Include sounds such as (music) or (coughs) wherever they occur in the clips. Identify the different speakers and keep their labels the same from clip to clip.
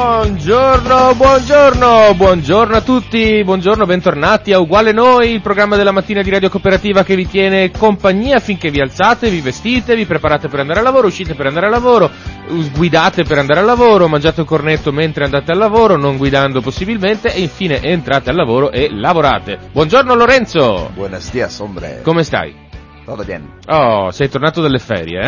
Speaker 1: Buongiorno, buongiorno, buongiorno a tutti, buongiorno, bentornati a Uguale Noi, il programma della mattina di Radio Cooperativa che vi tiene compagnia finché vi alzate, vi vestite, vi preparate per andare al lavoro, uscite per andare al lavoro, guidate per andare al lavoro, mangiate un cornetto mentre andate al lavoro, non guidando possibilmente e infine entrate al lavoro e lavorate. Buongiorno Lorenzo!
Speaker 2: Buenos dias, hombre.
Speaker 1: Come stai?
Speaker 2: Todo bien.
Speaker 1: Oh, sei tornato dalle ferie,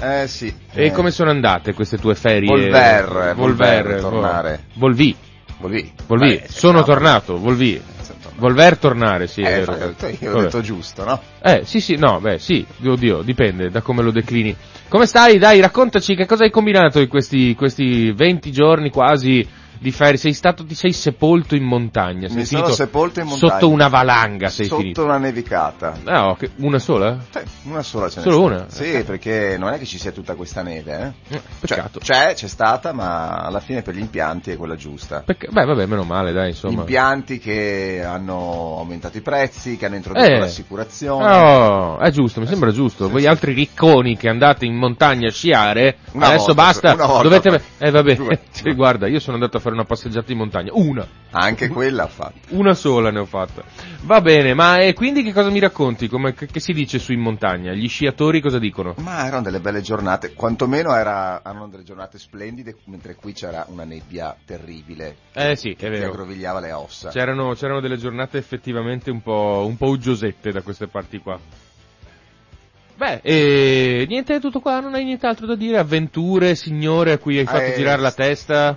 Speaker 1: eh?
Speaker 2: Eh sì.
Speaker 1: E
Speaker 2: eh,
Speaker 1: come sono andate queste tue ferie?
Speaker 2: Volver,
Speaker 1: Volver,
Speaker 2: volver, tornare.
Speaker 1: Volvi,
Speaker 2: Volvi.
Speaker 1: Volvi,
Speaker 2: Beh,
Speaker 1: sono
Speaker 2: no,
Speaker 1: tornato, Volvi.
Speaker 2: tornato.
Speaker 1: Volver tornare, sì, è
Speaker 2: Eh,
Speaker 1: vero.
Speaker 2: infatti, io ho detto giusto, no?
Speaker 1: Eh, sì, sì, no, beh, sì, oddio, dipende da come lo declini. Come stai? Dai, raccontaci che cosa hai combinato in questi, questi 20 giorni quasi di ferie. Sei stato, ti sei sepolto in montagna. Sei
Speaker 2: Mi sono sepolto in montagna.
Speaker 1: Sotto una valanga sei
Speaker 2: Sotto
Speaker 1: finito.
Speaker 2: una nevicata.
Speaker 1: Ah, ok, una sola?
Speaker 2: Sì, una sola ce n'è
Speaker 1: Solo una?
Speaker 2: Sì, perché non è che ci sia tutta questa neve, eh?
Speaker 1: Eh, Peccato.
Speaker 2: Cioè, c'è, c'è stata, ma alla fine per gli impianti è quella giusta.
Speaker 1: Pecca- beh, vabbè, meno male, dai, insomma.
Speaker 2: Impianti che hanno aumentato i prezzi, che hanno introdotto
Speaker 1: Eh.
Speaker 2: l'assicurazione.
Speaker 1: Oh, è giusto, mi sembra giusto.
Speaker 2: sì,
Speaker 1: Voi
Speaker 2: sì.
Speaker 1: altri ricconi che andate in montagna a sciare,
Speaker 2: Una
Speaker 1: adesso
Speaker 2: volta,
Speaker 1: basta, dovete...
Speaker 2: poi.
Speaker 1: Eh vabbè,
Speaker 2: Due.
Speaker 1: Sì, (laughs) guarda, io sono andato a fare una passeggiata in montagna, una,
Speaker 2: Anche quella ha fatto.
Speaker 1: una sola ne ho fatta. Va bene, ma e quindi che cosa mi racconti? Come, che, che si dice su in montagna? Gli sciatori cosa dicono?
Speaker 2: Ma erano delle belle giornate, quantomeno era, erano delle giornate splendide, mentre qui c'era una nebbia terribile
Speaker 1: Eh sì, è
Speaker 2: che
Speaker 1: vero.
Speaker 2: aggrovigliava le ossa.
Speaker 1: C'erano, c'erano delle giornate effettivamente un po', un po' uggiosette da queste parti qua. Beh, e niente, è tutto qua, non hai nient'altro da dire? Avventure, signore a cui hai fatto
Speaker 2: Eh,
Speaker 1: girare la testa?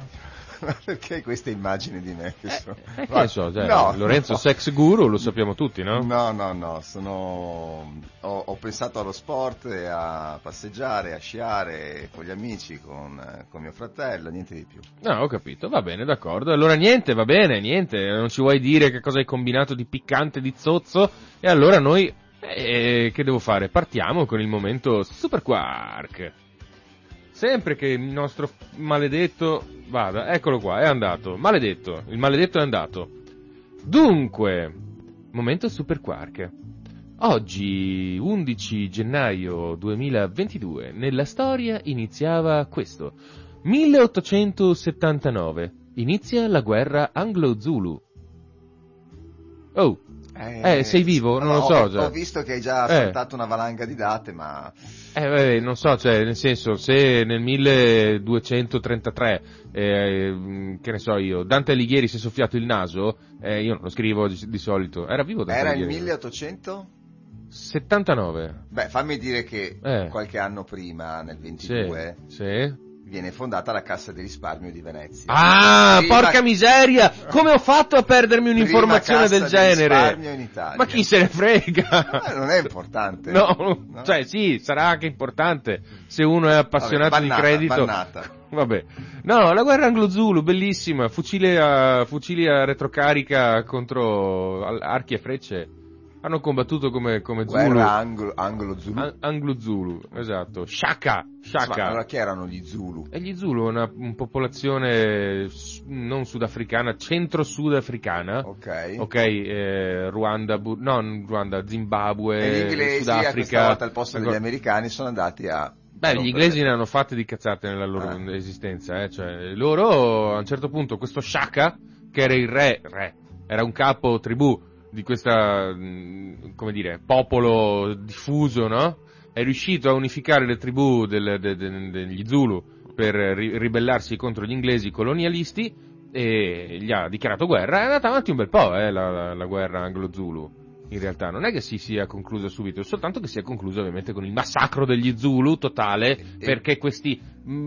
Speaker 2: Ma perché queste immagini di me? Che sono...
Speaker 1: Eh, che so, cioè,
Speaker 2: no,
Speaker 1: Lorenzo
Speaker 2: no.
Speaker 1: sex guru lo sappiamo tutti, no?
Speaker 2: No, no, no, sono... ho, ho pensato allo sport, a passeggiare, a sciare con gli amici, con, eh, con mio fratello, niente di più.
Speaker 1: No, ho capito, va bene, d'accordo. Allora niente, va bene, niente, non ci vuoi dire che cosa hai combinato di piccante, di zozzo? E allora noi, eh, che devo fare? Partiamo con il momento Super Quark. Sempre che il nostro maledetto vada, eccolo qua, è andato, maledetto, il maledetto è andato. Dunque, momento Super Quark. Oggi, 11 gennaio 2022, nella storia iniziava questo. 1879. Inizia la guerra anglo-zulu. Oh, Eh, sei vivo? Non lo so,
Speaker 2: Ho,
Speaker 1: cioè.
Speaker 2: ho visto che hai già
Speaker 1: Eh.
Speaker 2: saltato una valanga di date, ma...
Speaker 1: eh, vabbè, non so, cioè, nel senso, se nel 1233, eh, che ne so io, Dante Alighieri si è soffiato il naso, eh, io non lo scrivo di, di solito, era vivo Dante
Speaker 2: Era il
Speaker 1: Alighieri?
Speaker 2: 1800?
Speaker 1: 79.
Speaker 2: Beh, fammi dire che
Speaker 1: Eh.
Speaker 2: qualche anno prima, nel
Speaker 1: Sì,
Speaker 2: 22,
Speaker 1: sì.
Speaker 2: Viene fondata la Cassa di risparmio di Venezia.
Speaker 1: Ah,
Speaker 2: Prima-
Speaker 1: porca miseria! Come ho fatto a perdermi un'informazione del genere?
Speaker 2: in Italia.
Speaker 1: Ma chi se ne frega?
Speaker 2: Eh, non è importante.
Speaker 1: No, cioè sì, sarà anche importante se uno è appassionato
Speaker 2: Vabbè, bannata,
Speaker 1: di credito.
Speaker 2: bannata.
Speaker 1: Vabbè. No, la guerra anglo-zulu, bellissima, fucili a, fucili a retrocarica contro archi e frecce. Hanno combattuto come, come Zulu.
Speaker 2: Guerra anglo, anglo-zulu.
Speaker 1: An- Anglo-Zulu, esatto. Shaka, Shaka.
Speaker 2: Ma allora chi erano gli Zulu?
Speaker 1: E gli Zulu, una, una popolazione non sudafricana, centro-sudafricana.
Speaker 2: Ok.
Speaker 1: Ok, eh, Ruanda, Bu- non Ruanda, Zimbabwe,
Speaker 2: E gli inglesi a questa
Speaker 1: Sudafrica.
Speaker 2: volta al posto degli americani sono andati a...
Speaker 1: Beh, gli inglesi ne hanno fatte di cazzate nella loro
Speaker 2: Ah.
Speaker 1: esistenza, eh? cioè, loro a un certo punto questo Shaka, che era il re, re, era un capo tribù di questa, mh, come dire, popolo diffuso, no? È riuscito a unificare le tribù del- de- de- degli Zulu per ri- ribellarsi contro gli inglesi colonialisti e gli ha dichiarato guerra. È andata avanti un bel po', eh, la, la- la guerra anglo-Zulu. In realtà non è che si sia conclusa subito, soltanto che si è conclusa ovviamente con il massacro degli Zulu totale, perché questi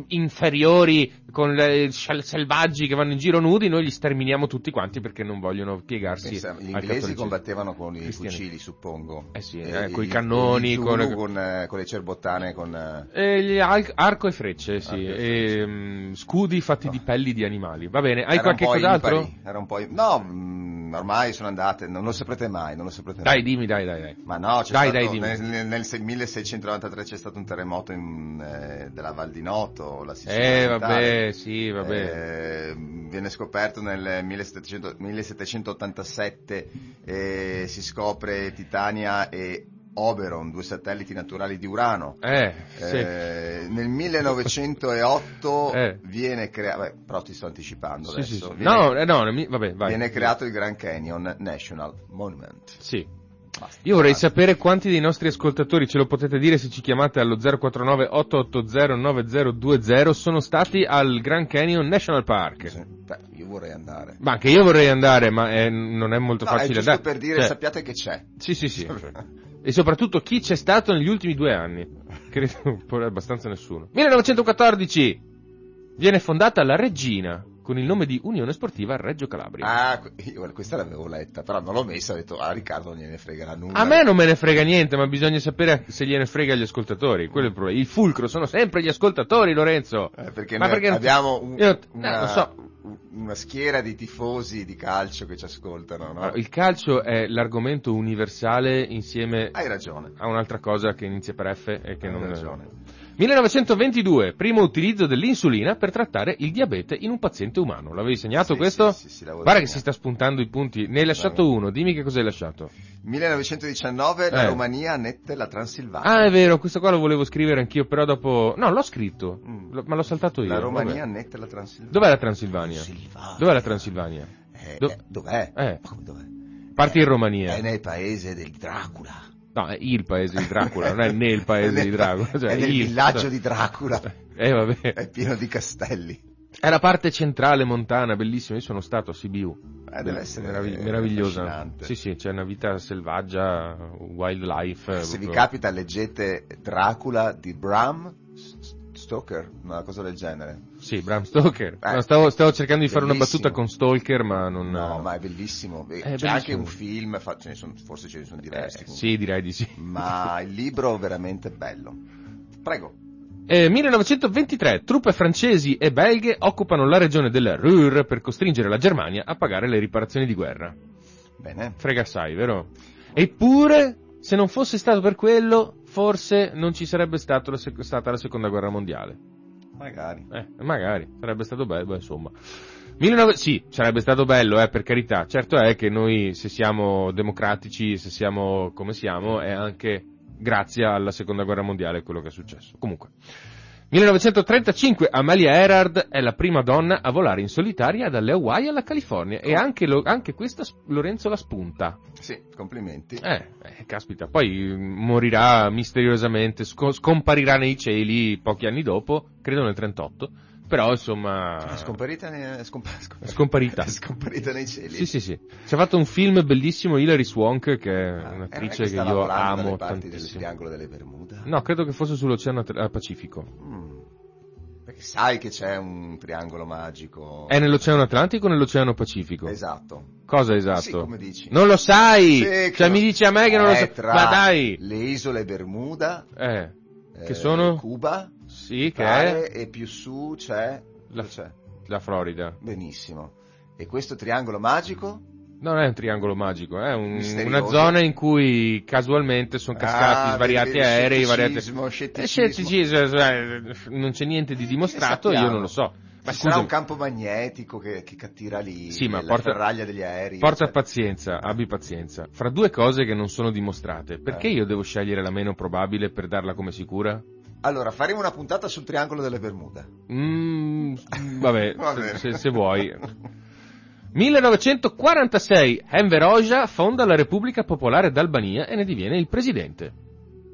Speaker 1: inferiori con le sel- selvaggi che vanno in giro nudi, noi li sterminiamo tutti quanti perché non vogliono piegarsi
Speaker 2: Pensa, gli inglesi combattevano con i
Speaker 1: Cristiani.
Speaker 2: fucili, suppongo.
Speaker 1: Eh sì,
Speaker 2: E
Speaker 1: eh,
Speaker 2: gli-
Speaker 1: coi
Speaker 2: gli-
Speaker 1: cannoni,
Speaker 2: Zulu
Speaker 1: con-
Speaker 2: con, eh, con le cerbottane, con... eh,
Speaker 1: E gli al- arco e frecce, sì,
Speaker 2: Arco e
Speaker 1: e
Speaker 2: frecce.
Speaker 1: mh, scudi fatti di pelli di animali. Va bene, hai
Speaker 2: era
Speaker 1: qualche cos'altro?
Speaker 2: Era un po' im- No, mm, ormai sono andate, non lo saprete mai, non lo saprete
Speaker 1: Dai,
Speaker 2: mai.
Speaker 1: dimmi, dai, dai, dai.
Speaker 2: Ma no, c'è
Speaker 1: Dai,
Speaker 2: stato,
Speaker 1: dai,
Speaker 2: nel, nel- nel se- 1693 c'è stato un terremoto in, eh, della Val di Noto, la Sicilia
Speaker 1: Eh, vabbè, sì, vabbè.
Speaker 2: Eh, viene scoperto nel 1700 1787, eh, si scopre Titania e Oberon, due satelliti naturali di Urano.
Speaker 1: Eh, sì.
Speaker 2: Eh, nel 1908 (laughs)
Speaker 1: Eh.
Speaker 2: viene creato, però ti sto anticipando
Speaker 1: Sì,
Speaker 2: adesso,
Speaker 1: sì.
Speaker 2: viene,
Speaker 1: No, eh, no, vabbè, vai.
Speaker 2: viene creato il Grand Canyon National Monument.
Speaker 1: Sì.
Speaker 2: Basta.
Speaker 1: Io vorrei sapere quanti dei nostri ascoltatori, ce lo potete dire se ci chiamate allo 049 880 9020, sono stati al Grand Canyon National Park.
Speaker 2: Sì. Beh, io vorrei andare.
Speaker 1: Ma anche io vorrei andare, ma è- non è molto
Speaker 2: No,
Speaker 1: facile
Speaker 2: giusto
Speaker 1: da...
Speaker 2: per dire,
Speaker 1: cioè,
Speaker 2: sappiate che c'è.
Speaker 1: Sì, sì, sì. (laughs) E soprattutto chi c'è stato negli ultimi due anni. Credo (laughs) abbastanza nessuno. 1914 viene fondata la Regina con il nome di Unione Sportiva Reggio Calabria.
Speaker 2: Ah, questa l'avevo letta, però non l'ho messa, ho detto, ah Riccardo non gliene fregherà nulla.
Speaker 1: A me non me ne frega niente, ma bisogna sapere se gliene frega agli ascoltatori. Quello è il problema. Il fulcro sono sempre gli ascoltatori, Lorenzo.
Speaker 2: Eh, perché
Speaker 1: Ma
Speaker 2: noi
Speaker 1: perché-
Speaker 2: abbiamo un-
Speaker 1: Io- eh,
Speaker 2: una,
Speaker 1: lo so.
Speaker 2: una schiera di tifosi di calcio che ci ascoltano, no?
Speaker 1: Allora, Il calcio è l'argomento universale insieme
Speaker 2: Hai ragione.
Speaker 1: a un'altra cosa che inizia per F e che
Speaker 2: Hai
Speaker 1: non
Speaker 2: ragione.
Speaker 1: 1922, primo utilizzo dell'insulina per trattare il diabete in un paziente umano. L'avevi segnato
Speaker 2: Sì,
Speaker 1: questo?
Speaker 2: sì, sì,
Speaker 1: Guarda che
Speaker 2: segnato.
Speaker 1: si sta spuntando i punti. Ne hai lasciato uno, dimmi che cosa hai lasciato.
Speaker 2: 1919 la
Speaker 1: Eh.
Speaker 2: Romania annette la Transilvania.
Speaker 1: Ah, è vero, questo qua lo volevo scrivere anch'io, però dopo... No, l'ho scritto,
Speaker 2: Mm.
Speaker 1: Ma l'ho saltato io.
Speaker 2: la Romania
Speaker 1: vabbè.
Speaker 2: annette la Transilvania.
Speaker 1: Dov'è la Transilvania?
Speaker 2: Transilvania.
Speaker 1: Dov'è la Transilvania?
Speaker 2: Eh,
Speaker 1: Do-
Speaker 2: eh, dov'è?
Speaker 1: Eh.
Speaker 2: Dov'è?
Speaker 1: Parti
Speaker 2: Eh,
Speaker 1: in Romania.
Speaker 2: È nel paese del Dracula.
Speaker 1: No, è il paese di Dracula, non è nel paese di (laughs) Dracula. Cioè,
Speaker 2: è nel
Speaker 1: il-
Speaker 2: villaggio di Dracula. (laughs)
Speaker 1: Eh, vabbè.
Speaker 2: È pieno di castelli.
Speaker 1: È la parte centrale montana, bellissima. Io sono stato a Sibiu.
Speaker 2: Eh, deve essere
Speaker 1: Meravig- meravigliosa. Sì, sì, c'è una vita selvaggia, wildlife.
Speaker 2: Se vi
Speaker 1: proprio.
Speaker 2: capita leggete Dracula di Bram Stoker, una cosa del genere.
Speaker 1: Sì, Bram Stoker.
Speaker 2: Eh,
Speaker 1: No, stavo, stavo cercando di fare una battuta con Stalker, ma non.
Speaker 2: No, ma è bellissimo.
Speaker 1: È
Speaker 2: C'è
Speaker 1: bellissimo.
Speaker 2: anche un film, ce sono- forse ce ne sono diversi.
Speaker 1: Eh, sì, direi di sì.
Speaker 2: Ma il libro è veramente bello. Prego.
Speaker 1: Eh, 1923, truppe francesi e belghe occupano la regione del Ruhr per costringere la Germania a pagare le riparazioni di guerra.
Speaker 2: Bene.
Speaker 1: Frega assai, vero? Eppure, se non fosse stato per quello, forse non ci sarebbe stata la seconda guerra mondiale.
Speaker 2: Magari.
Speaker 1: Eh, magari, sarebbe stato bello, insomma. 19... Sì, sarebbe stato bello, eh, per carità. Certo è che noi, se siamo democratici, se siamo come siamo, è anche grazie alla seconda guerra mondiale quello che è successo. Comunque. 1935 Amelia Earhart è la prima donna a volare in solitaria dalle Hawaii alla California e anche, lo- anche questa Lorenzo la spunta.
Speaker 2: Sì, complimenti.
Speaker 1: Eh, eh, caspita, poi mm, morirà misteriosamente, sco- scomparirà nei cieli pochi anni dopo, credo nel 38, però insomma...
Speaker 2: È scomparita, ne- è scompa- (laughs) scomparita.
Speaker 1: Scomparita.
Speaker 2: Scomparita nei cieli.
Speaker 1: Sì, sì, sì. Ci ha fatto un film bellissimo Hilary Swank, che è
Speaker 2: Ah,
Speaker 1: un'attrice
Speaker 2: che
Speaker 1: che io amo
Speaker 2: del
Speaker 1: tantissimo.
Speaker 2: triangolo delle Bermuda.
Speaker 1: No, credo che fosse sull'Oceano eh, Pacifico.
Speaker 2: Mm. Perché sai che c'è un triangolo magico.
Speaker 1: È nell'Oceano Atlantico o nell'Oceano Pacifico?
Speaker 2: Esatto.
Speaker 1: Cosa esatto?
Speaker 2: Sì, come dici.
Speaker 1: Non lo sai!
Speaker 2: Sì,
Speaker 1: cioè mi dici a me che non lo sai? Ma dai!
Speaker 2: Le isole Bermuda.
Speaker 1: Eh,
Speaker 2: eh,
Speaker 1: Che sono?
Speaker 2: Cuba.
Speaker 1: Sì, che è
Speaker 2: e più su c'è.
Speaker 1: La-
Speaker 2: c'è?
Speaker 1: la Florida.
Speaker 2: Benissimo. E questo triangolo magico?
Speaker 1: Non è un triangolo magico, è un- una zona in cui casualmente sono cascati
Speaker 2: Ah,
Speaker 1: svariati
Speaker 2: vedi, vedi,
Speaker 1: aerei, svariati...
Speaker 2: scetticismo,
Speaker 1: Eh,
Speaker 2: scetticismo.
Speaker 1: scetticismo, eh, non c'è niente di dimostrato, io non lo so. Ma
Speaker 2: Ci sarà un campo magnetico che, che cattura lì
Speaker 1: Sì, ma
Speaker 2: la
Speaker 1: porta-
Speaker 2: ferraglia degli aerei.
Speaker 1: porta
Speaker 2: eccetera.
Speaker 1: pazienza, abbi pazienza. Fra due cose che non sono dimostrate, perché
Speaker 2: Eh.
Speaker 1: io devo scegliere la meno probabile per darla come sicura?
Speaker 2: Allora, faremo una puntata sul triangolo delle Bermuda.
Speaker 1: Mm, vabbè, (laughs)
Speaker 2: Va
Speaker 1: se, se- se vuoi. 1946, Enver Hoxha fonda la Repubblica Popolare d'Albania e ne diviene il presidente.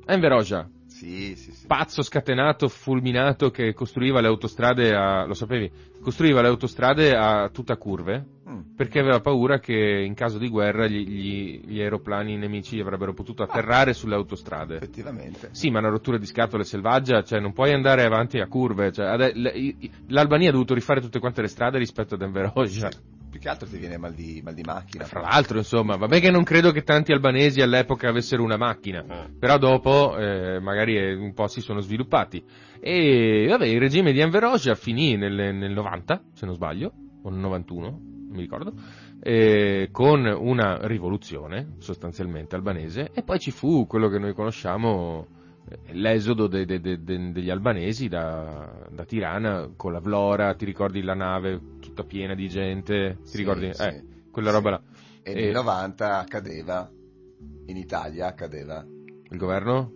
Speaker 1: Enver Hoxha,
Speaker 2: Sì, sì, sì.
Speaker 1: pazzo scatenato, fulminato che costruiva le autostrade a, lo sapevi, costruiva le autostrade a tutta curve
Speaker 2: Mm.
Speaker 1: perché aveva paura che in caso di guerra gli, gli- gli aeroplani nemici avrebbero potuto atterrare sulle autostrade.
Speaker 2: Effettivamente.
Speaker 1: Sì, ma una rottura di scatole selvaggia, cioè non puoi andare avanti a curve, cioè, l'Albania ha dovuto rifare tutte quante le strade rispetto ad Enver Hoxha.
Speaker 2: Più che altro ti viene mal di, mal di macchina.
Speaker 1: Fra l'altro, insomma, vabbè che non credo che tanti albanesi all'epoca avessero una macchina, però dopo eh, magari eh, un po' si sono sviluppati. E vabbè, il regime di Enver Hoxha finì nel, nel 90, se non sbaglio, o nel 91, non mi ricordo, eh, con una rivoluzione sostanzialmente albanese e poi ci fu quello che noi conosciamo, eh, l'esodo de- de- de- de- degli albanesi da, da Tirana con la Vlora, ti ricordi la nave tutta piena di gente, ti
Speaker 2: Sì,
Speaker 1: ricordi?
Speaker 2: sì.
Speaker 1: Eh, quella
Speaker 2: Sì.
Speaker 1: roba là.
Speaker 2: E
Speaker 1: Eh,
Speaker 2: nel 90 accadeva, in Italia accadeva
Speaker 1: Il governo?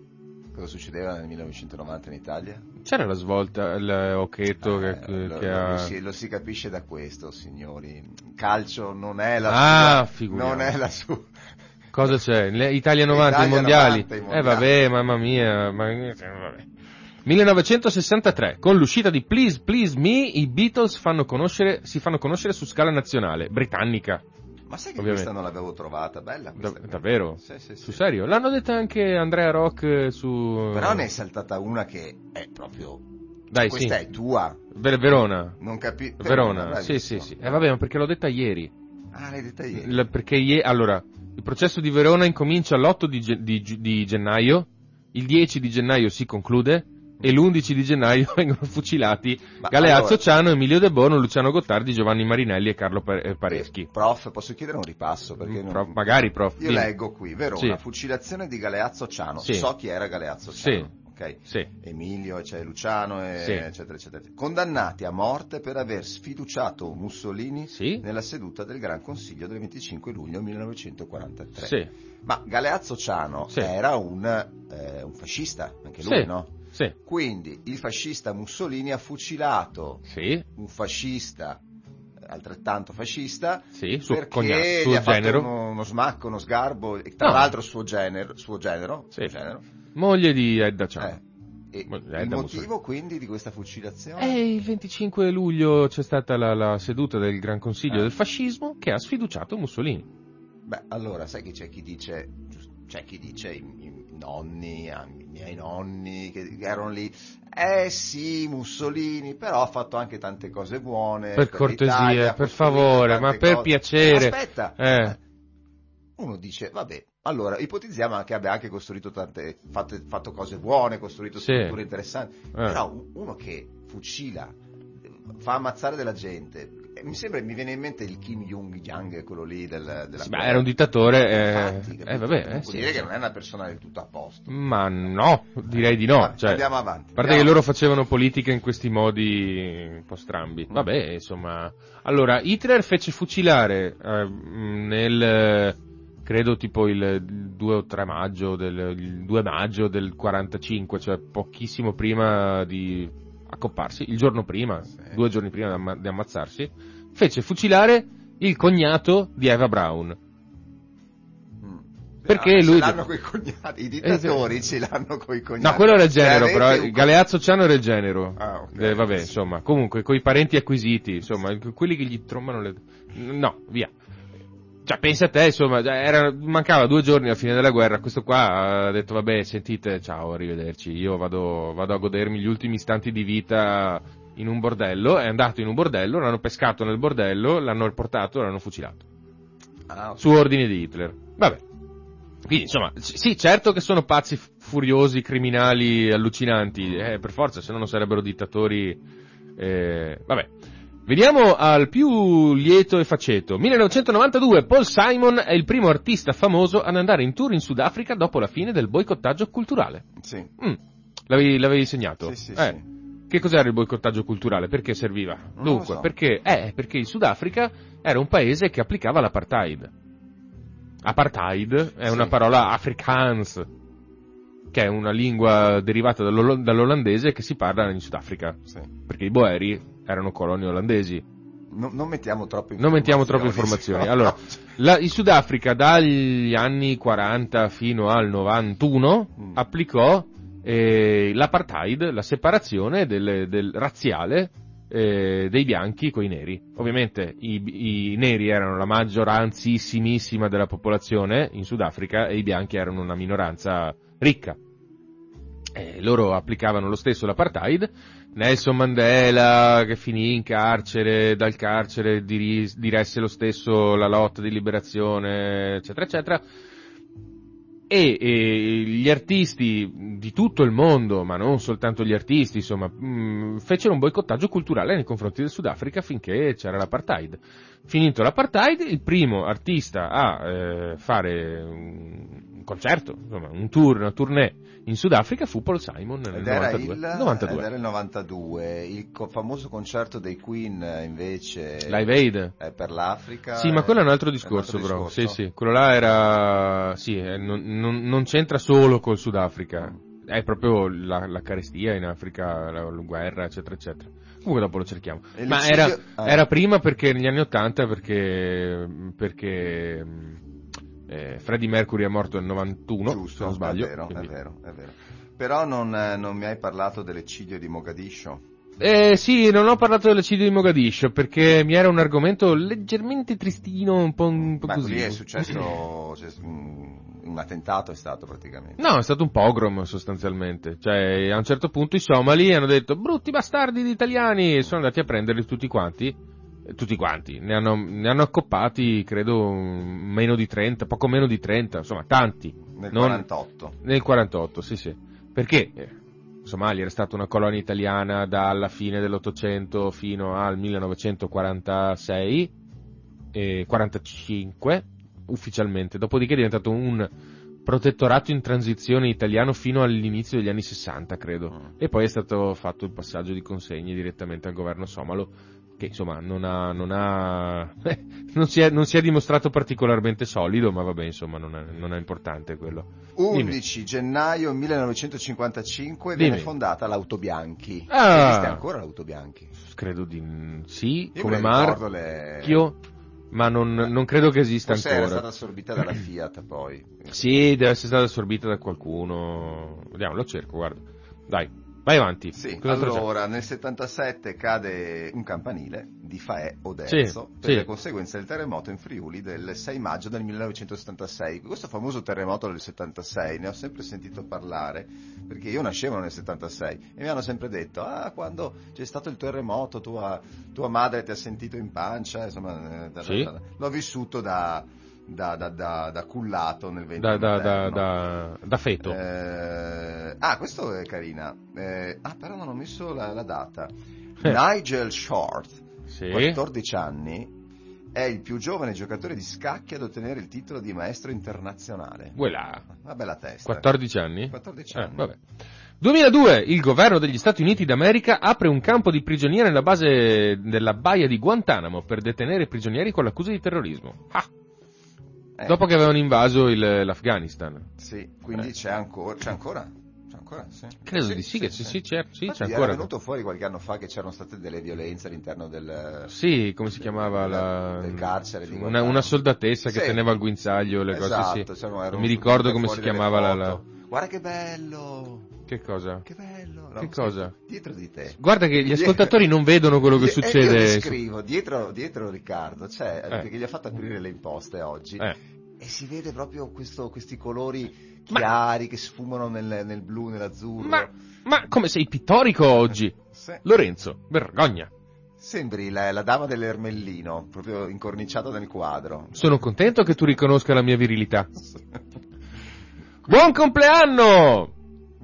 Speaker 2: Cosa succedeva nel 1990 in Italia?
Speaker 1: C'era la svolta, il Occhetto
Speaker 2: Eh,
Speaker 1: che,
Speaker 2: lo,
Speaker 1: che
Speaker 2: lo-
Speaker 1: ha...
Speaker 2: lo si, lo si capisce da questo, signori. Calcio non è la
Speaker 1: Ah,
Speaker 2: sua...
Speaker 1: figuriamo.
Speaker 2: Non è la sua...
Speaker 1: Cosa c'è? Le- Italia 90,
Speaker 2: Italia
Speaker 1: i mondiali?
Speaker 2: 90, i
Speaker 1: Eh
Speaker 2: mondiali.
Speaker 1: vabbè, mamma mia. Ma... eh, vabbè. 1963, con l'uscita di Please Please Me, i Beatles fanno conoscere- si fanno conoscere su scala nazionale, britannica.
Speaker 2: Ma sai che
Speaker 1: Ovviamente.
Speaker 2: questa non l'avevo trovata? Bella
Speaker 1: Da-
Speaker 2: questa. qui.
Speaker 1: davvero?
Speaker 2: Sì, sì, sì.
Speaker 1: Sul serio? L'hanno detta anche Andrea Rock eh, su...
Speaker 2: Però ne è saltata una che è proprio...
Speaker 1: Dai,
Speaker 2: questa
Speaker 1: sì.
Speaker 2: è tua.
Speaker 1: Ver- Verona.
Speaker 2: Non capi...
Speaker 1: Verona, sì, sì, sì. Eh vabbè, ma perché l'ho detta ieri.
Speaker 2: Ah, l'hai detta ieri.
Speaker 1: Il- perché ie- allora, il processo di Verona incomincia l'8 di, di di gennaio, il 10 di gennaio si conclude e l'11 di gennaio (laughs) vengono fucilati
Speaker 2: Ma
Speaker 1: Galeazzo
Speaker 2: allora-
Speaker 1: Ciano, Emilio De Bono, Luciano Gottardi, Giovanni Marinelli e Carlo eh, Pareschi.
Speaker 2: Prof, posso chiedere un ripasso? Perché non-
Speaker 1: Prof, magari, prof.
Speaker 2: Io
Speaker 1: dimmi.
Speaker 2: leggo qui, Verona,
Speaker 1: Sì.
Speaker 2: fucilazione di Galeazzo Ciano.
Speaker 1: Sì.
Speaker 2: So chi era Galeazzo
Speaker 1: Sì.
Speaker 2: Ok?
Speaker 1: Sì,
Speaker 2: Emilio, c'è Luciano, e
Speaker 1: Sì.
Speaker 2: eccetera, eccetera. Condannati a morte per aver sfiduciato Mussolini
Speaker 1: sì,
Speaker 2: nella seduta del Gran Consiglio del 25 luglio 1943.
Speaker 1: sì,
Speaker 2: Ma Galeazzo Ciano era un, eh, un fascista, anche lui, no?
Speaker 1: sì,
Speaker 2: Quindi il fascista Mussolini ha fucilato un fascista eh, altrettanto fascista
Speaker 1: sì, suo
Speaker 2: perché
Speaker 1: cognato,
Speaker 2: gli
Speaker 1: suo
Speaker 2: ha fatto uno, uno smacco, uno sgarbo, tra
Speaker 1: No.
Speaker 2: l'altro suo genero, suo genero,
Speaker 1: Sì.
Speaker 2: suo genero.
Speaker 1: Moglie di Edda Ciano.
Speaker 2: Eh, e il motivo quindi di questa fucilazione?
Speaker 1: E il 25 luglio c'è stata la, la seduta del Gran Consiglio
Speaker 2: Eh.
Speaker 1: del Fascismo che ha sfiduciato Mussolini.
Speaker 2: Beh, allora, sai che c'è chi dice, c'è chi dice, i, i nonni, i miei nonni che erano lì, eh sì, Mussolini, però ha fatto anche tante cose buone.
Speaker 1: Per cortesia,
Speaker 2: l'Italia, ha
Speaker 1: per favore, ma per
Speaker 2: cose.
Speaker 1: piacere.
Speaker 2: Aspetta,
Speaker 1: Eh.
Speaker 2: uno dice, vabbè, allora ipotizziamo che abbia anche costruito tante, fatto, fatto cose buone, costruito
Speaker 1: Sì.
Speaker 2: strutture interessanti,
Speaker 1: Eh.
Speaker 2: però uno che fucila, fa ammazzare della gente, eh, mi sembra, mi viene in mente il Kim Jong-yang, quello lì del, della
Speaker 1: Sì, beh, era un dittatore, eh,
Speaker 2: Infatti,
Speaker 1: eh, vabbè, eh,
Speaker 2: Vuol
Speaker 1: sì,
Speaker 2: dire
Speaker 1: sì.
Speaker 2: che non è una persona del tutto a posto.
Speaker 1: Ma no, direi di no.
Speaker 2: Va-
Speaker 1: Cioè,
Speaker 2: Andiamo avanti.
Speaker 1: a parte che
Speaker 2: Andiamo-
Speaker 1: loro facevano politica in questi modi un po' strambi. Vabbè, insomma. Allora, Hitler fece fucilare eh, nel, credo tipo il 2 o 3 maggio del, il 2 maggio del 45, cioè pochissimo prima di accopparsi, il giorno prima,
Speaker 2: Sì.
Speaker 1: due giorni prima di amma- di ammazzarsi, fece fucilare il cognato di Eva Braun.
Speaker 2: Mm.
Speaker 1: Perché
Speaker 2: Ah,
Speaker 1: lui-
Speaker 2: Ce l'hanno coi cognati, i dittatori ce l'hanno coi cognati.
Speaker 1: No, quello era il genero,
Speaker 2: avete
Speaker 1: però
Speaker 2: un-
Speaker 1: Galeazzo Ciano era il genero.
Speaker 2: Ah, ok.
Speaker 1: Eh, vabbè, insomma, comunque, coi parenti acquisiti, insomma, quelli che gli trombano le... No, via. Cioè, pensa a te, insomma, era- mancava due giorni alla fine della guerra, questo qua ha detto, vabbè, sentite, ciao, arrivederci, io vado, vado a godermi gli ultimi istanti di vita in un bordello, è andato in un bordello, l'hanno pescato nel bordello, l'hanno portato, l'hanno fucilato.
Speaker 2: Ah, ok.
Speaker 1: Su ordine di Hitler. Vabbè. Quindi, insomma, sì, certo che sono pazzi furiosi, criminali, allucinanti, eh, per forza, se no non sarebbero dittatori, eh, vabbè. Veniamo al più lieto e faceto. 1992, Paul Simon è il primo artista famoso ad andare in tour in Sudafrica dopo la fine del boicottaggio culturale.
Speaker 2: Sì.
Speaker 1: Mm, L'avevi, l'avevi segnato?
Speaker 2: Sì, sì,
Speaker 1: Eh,
Speaker 2: sì.
Speaker 1: Che cos'era il boicottaggio culturale? Perché serviva?
Speaker 2: Non
Speaker 1: Dunque,
Speaker 2: so.
Speaker 1: perché, eh, perché il Sudafrica era un paese che applicava l'apartheid. Apartheid è
Speaker 2: Sì.
Speaker 1: una parola afrikaans, che è una lingua derivata dall'ol- dall'olandese che si parla in Sudafrica,
Speaker 2: sì.
Speaker 1: perché i Boeri erano colonie olandesi.
Speaker 2: Non, non mettiamo troppe
Speaker 1: Non mettiamo troppe
Speaker 2: informazioni,
Speaker 1: informazioni. (laughs) Allora,
Speaker 2: no.
Speaker 1: la- il Sudafrica dagli anni 40 fino al 91
Speaker 2: Mm.
Speaker 1: applicò eh, l'apartheid, la separazione del, del razziale eh, dei bianchi con i neri. Ovviamente i, i neri erano la maggioranzissimissima della popolazione in Sudafrica e i bianchi erano una minoranza ricca. Eh, loro applicavano lo stesso l'apartheid. Nelson Mandela, che finì in carcere, dal carcere diresse lo stesso la lotta di liberazione, eccetera, eccetera. E, e gli artisti di tutto il mondo, ma non soltanto gli artisti, insomma, mh, fecero un boicottaggio culturale nei confronti del Sudafrica finché c'era l'apartheid. Finito l'apartheid, il primo artista a eh, fare un concerto, insomma, un tour, una tournée in Sudafrica fu Paul Simon nel
Speaker 2: Ed era,
Speaker 1: 92.
Speaker 2: il,
Speaker 1: 92.
Speaker 2: ed era il 92, il co- famoso concerto dei Queen eh, invece
Speaker 1: Live Aid.
Speaker 2: è per l'Africa.
Speaker 1: Sì, ma quello è un altro discorso,
Speaker 2: altro
Speaker 1: però.
Speaker 2: discorso.
Speaker 1: Sì, sì, quello là era. Sì, eh, non, non- non c'entra solo col Sudafrica. È proprio la, la carestia in Africa, la, la guerra, eccetera, eccetera. Comunque dopo lo cerchiamo.
Speaker 2: E
Speaker 1: Ma era,
Speaker 2: ah.
Speaker 1: era prima perché negli anni Ottanta, perché, perché eh, Freddie Mercury è morto nel 91,
Speaker 2: Giusto,
Speaker 1: non sbaglio.
Speaker 2: È vero,
Speaker 1: quindi-
Speaker 2: è vero, è vero. Però non, eh, non mi hai parlato dell'eccidio di Mogadiscio.
Speaker 1: Eh, sì, non ho parlato dell'eccidio di Mogadiscio perché mi era un argomento leggermente tristino, un po', un po'
Speaker 2: Beh,
Speaker 1: così.
Speaker 2: lì è successo c'è un, un attentato è stato praticamente.
Speaker 1: No, è stato un pogrom sostanzialmente. Cioè, a un certo punto i somali hanno detto brutti bastardi di italiani e sono andati a prenderli tutti quanti. Eh, Tutti quanti, ne hanno, ne hanno accoppati credo meno di 30, poco meno di 30, insomma tanti.
Speaker 2: Nel
Speaker 1: Non-
Speaker 2: 48.
Speaker 1: Nel 48, sì sì. Perché eh, Somalia era stata una colonia italiana dalla fine dell'Ottocento fino al 1946 e 45 ufficialmente, dopodiché è diventato un protettorato in transizione italiano fino all'inizio degli anni 60, credo.
Speaker 2: Mm.
Speaker 1: E poi è stato fatto il passaggio di consegne direttamente al governo somalo, che insomma non ha, non ha, (laughs) non si è, non si è dimostrato particolarmente solido, ma vabbè, insomma, non è, non è importante quello.
Speaker 2: 11 gennaio 1955
Speaker 1: Dimmi.
Speaker 2: viene fondata l'Autobianchi.
Speaker 1: Ah.
Speaker 2: Esiste ancora l'Autobianchi?
Speaker 1: Credo di sì,
Speaker 2: Io
Speaker 1: come marchio,
Speaker 2: le-
Speaker 1: ma non, non credo che esista
Speaker 2: Forse era
Speaker 1: ancora.
Speaker 2: stata assorbita dalla Fiat poi.
Speaker 1: Sì, deve essere stata assorbita da qualcuno. Vediamo, lo cerco, guarda. Dai, vai avanti.
Speaker 2: Sì, allora nel 77 cade un campanile di Faè Oderzo
Speaker 1: Sì,
Speaker 2: per
Speaker 1: sì.
Speaker 2: le conseguenze del terremoto in Friuli del 6 maggio del 1976. Questo famoso terremoto del 76 ne ho sempre sentito parlare perché io nascevo nel 76 e mi hanno sempre detto ah quando c'è stato il terremoto tua, tua madre ti ha sentito in pancia, insomma eh,
Speaker 1: Sì.
Speaker 2: l'ho vissuto da, da, da, da, da cullato nel 20
Speaker 1: Da, da, da,
Speaker 2: moderno.
Speaker 1: da, da feto.
Speaker 2: Eh, ah, questo è carina. Eh, ah, però non ho messo la, la data.
Speaker 1: Eh.
Speaker 2: Nigel Short,
Speaker 1: sì.
Speaker 2: 14 anni, è il più giovane giocatore di scacchi ad ottenere il titolo di maestro internazionale.
Speaker 1: Voilà.
Speaker 2: Una bella testa.
Speaker 1: 14 anni?
Speaker 2: 14
Speaker 1: Eh,
Speaker 2: anni.
Speaker 1: vabbè. 2002, il governo degli Stati Uniti d'America apre un campo di prigionia nella base della baia di Guantanamo per detenere prigionieri con l'accusa di terrorismo. Ah,
Speaker 2: Eh,
Speaker 1: dopo che avevano invaso il- l'Afghanistan.
Speaker 2: Sì, quindi
Speaker 1: Eh.
Speaker 2: c'è ancora. C'è ancora? C'è ancora? Sì.
Speaker 1: Credo di sì, che sì, sì, c'è, sì, c'è ancora.
Speaker 2: venuto fuori qualche anno fa che c'erano state delle violenze all'interno del.
Speaker 1: Sì, come si chiamava la...
Speaker 2: del carcere
Speaker 1: una, una soldatessa che
Speaker 2: Sì.
Speaker 1: teneva al guinzaglio le
Speaker 2: esatto,
Speaker 1: cose, sì. Non mi ricordo come si chiamava la.
Speaker 2: Guarda che bello!
Speaker 1: Che cosa?
Speaker 2: Che bello!
Speaker 1: Che
Speaker 2: sì,
Speaker 1: cosa?
Speaker 2: Dietro di te.
Speaker 1: Guarda che gli ascoltatori non vedono quello che
Speaker 2: eh, Io
Speaker 1: succede.
Speaker 2: descrivo, dietro, dietro Riccardo, c'è,
Speaker 1: Eh.
Speaker 2: perché gli ha fatto aprire le imposte oggi,
Speaker 1: Eh.
Speaker 2: e si vede proprio questo- questi colori
Speaker 1: Ma-
Speaker 2: chiari che sfumano nel, nel blu, nell'azzurro.
Speaker 1: Ma, ma come sei pittorico oggi?
Speaker 2: Sì.
Speaker 1: Lorenzo, vergogna.
Speaker 2: Sembri la, la dama dell'Ermellino, proprio incorniciata nel quadro.
Speaker 1: Sono contento che tu riconosca la mia virilità. (laughs) Buon compleanno!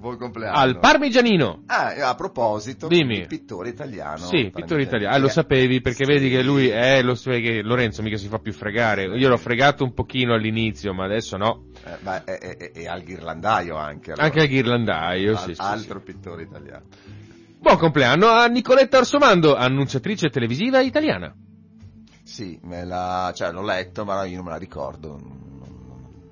Speaker 2: Buon compleanno.
Speaker 1: Al Parmigianino!
Speaker 2: Ah, a proposito,
Speaker 1: Dimmi.
Speaker 2: il pittore italiano.
Speaker 1: Sì, pittore italiano. Ah, lo sapevi perché
Speaker 2: Sì.
Speaker 1: vedi che lui, eh, lo che Lorenzo mica si fa più fregare. Io l'ho fregato un pochino all'inizio, ma adesso no.
Speaker 2: Eh, ma è, è- è- è al ghirlandaio anche. allora.
Speaker 1: Anche al ghirlandaio,
Speaker 2: Al-
Speaker 1: sì, sì,
Speaker 2: altro
Speaker 1: sì.
Speaker 2: pittore italiano.
Speaker 1: Buon compleanno a Nicoletta Orsomando, annunciatrice televisiva italiana.
Speaker 2: Sì, me la, cioè, l'ho letto, ma io non me la ricordo.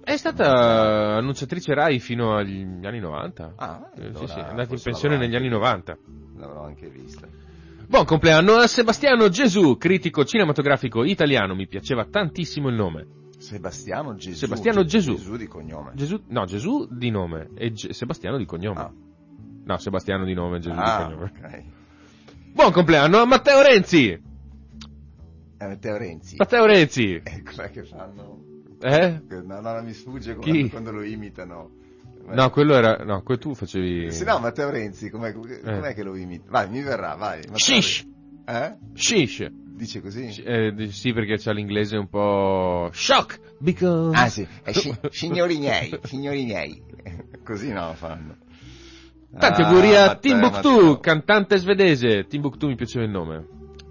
Speaker 1: È stata annunciatrice Rai fino agli anni 90.
Speaker 2: Ah,
Speaker 1: Eh,
Speaker 2: allora
Speaker 1: sì, sì, è andata in pensione negli anni 90.
Speaker 2: L'avrò anche vista.
Speaker 1: Buon compleanno a Sebastiano Gesù, critico cinematografico italiano, mi piaceva tantissimo il nome.
Speaker 2: Sebastiano Gesù.
Speaker 1: Sebastiano Gesù.
Speaker 2: Gesù di cognome.
Speaker 1: Gesù, no, Gesù di nome e Ge- Sebastiano di cognome.
Speaker 2: Ah.
Speaker 1: No, Sebastiano di nome, Gesù
Speaker 2: Ah,
Speaker 1: di cognome.
Speaker 2: ok.
Speaker 1: Buon compleanno a Matteo Renzi!
Speaker 2: Eh, Matteo Renzi.
Speaker 1: Matteo Renzi!
Speaker 2: Eh, com'è che fanno?
Speaker 1: Eh?
Speaker 2: No, no, mi sfugge
Speaker 1: Chi?
Speaker 2: quando, quando lo imitano.
Speaker 1: No, quello era, no, quello tu facevi...
Speaker 2: Sì, no, Matteo Renzi, com'è, com'è che lo imita? Vai, mi verrà, vai. Matteo
Speaker 1: Shish!
Speaker 2: Eh?
Speaker 1: Shish!
Speaker 2: Dice così?
Speaker 1: Eh, sì, perché c'ha l'inglese un po'... Shock! Because...
Speaker 2: Ah sì, è sci- signori miei, signori miei. (laughs) Così no fanno.
Speaker 1: Tanti
Speaker 2: Ah,
Speaker 1: auguri a
Speaker 2: Matteo,
Speaker 1: Timbuktu,
Speaker 2: Matteo.
Speaker 1: cantante svedese. Timbuktu mi piaceva il nome.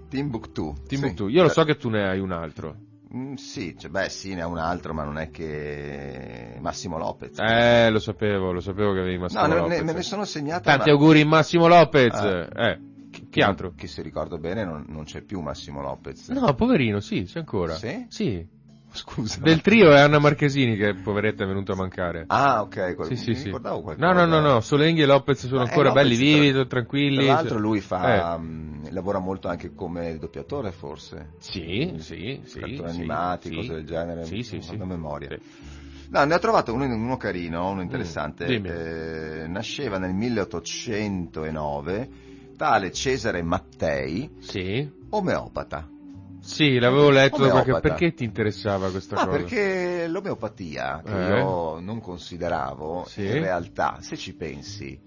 Speaker 2: Timbuktu.
Speaker 1: Timbuktu.
Speaker 2: sì.
Speaker 1: Io lo so che tu ne hai un altro.
Speaker 2: Mm, sì, cioè, beh sì, ne ha un altro, ma non è che Massimo Lopez.
Speaker 1: Eh, lo sapevo, lo sapevo che avevi Massimo
Speaker 2: no,
Speaker 1: Lopez.
Speaker 2: Ne, me ne sono segnata.
Speaker 1: Tanti
Speaker 2: ma...
Speaker 1: auguri Massimo Lopez.
Speaker 2: Ah.
Speaker 1: Eh, chi, chi altro?
Speaker 2: Che se ricordo bene non, non, c'è più Massimo Lopez.
Speaker 1: No, poverino, sì, c'è ancora.
Speaker 2: Sì?
Speaker 1: Sì.
Speaker 2: Scusa.
Speaker 1: Del trio è Anna Marchesini che poveretta è venuta a mancare.
Speaker 2: Ah, ok. Quel...
Speaker 1: Sì, sì, sì. No, no, no, no, Solenghi e Lopez sono
Speaker 2: Ma, eh,
Speaker 1: ancora
Speaker 2: Lopez,
Speaker 1: belli vivi,
Speaker 2: tra-
Speaker 1: tranquilli.
Speaker 2: Tra l'altro lui fa,
Speaker 1: Eh.
Speaker 2: mh, lavora molto anche come doppiatore forse.
Speaker 1: Sì, sì, sì.
Speaker 2: Cartoni
Speaker 1: sì,
Speaker 2: animati,
Speaker 1: sì.
Speaker 2: cose del genere.
Speaker 1: Sì, sì, sì.
Speaker 2: memoria.
Speaker 1: Sì.
Speaker 2: No, ne ho trovato uno, uno carino, uno interessante.
Speaker 1: Mm.
Speaker 2: Eh, nasceva nel 1809, tale Cesare Mattei,
Speaker 1: Sì.
Speaker 2: omeopata.
Speaker 1: Sì, l'avevo letto.
Speaker 2: Omeopata.
Speaker 1: Perché ti interessava questa
Speaker 2: Ah,
Speaker 1: cosa?
Speaker 2: perché l'omeopatia, che
Speaker 1: Eh.
Speaker 2: io non consideravo,
Speaker 1: Sì.
Speaker 2: in realtà, se ci pensi,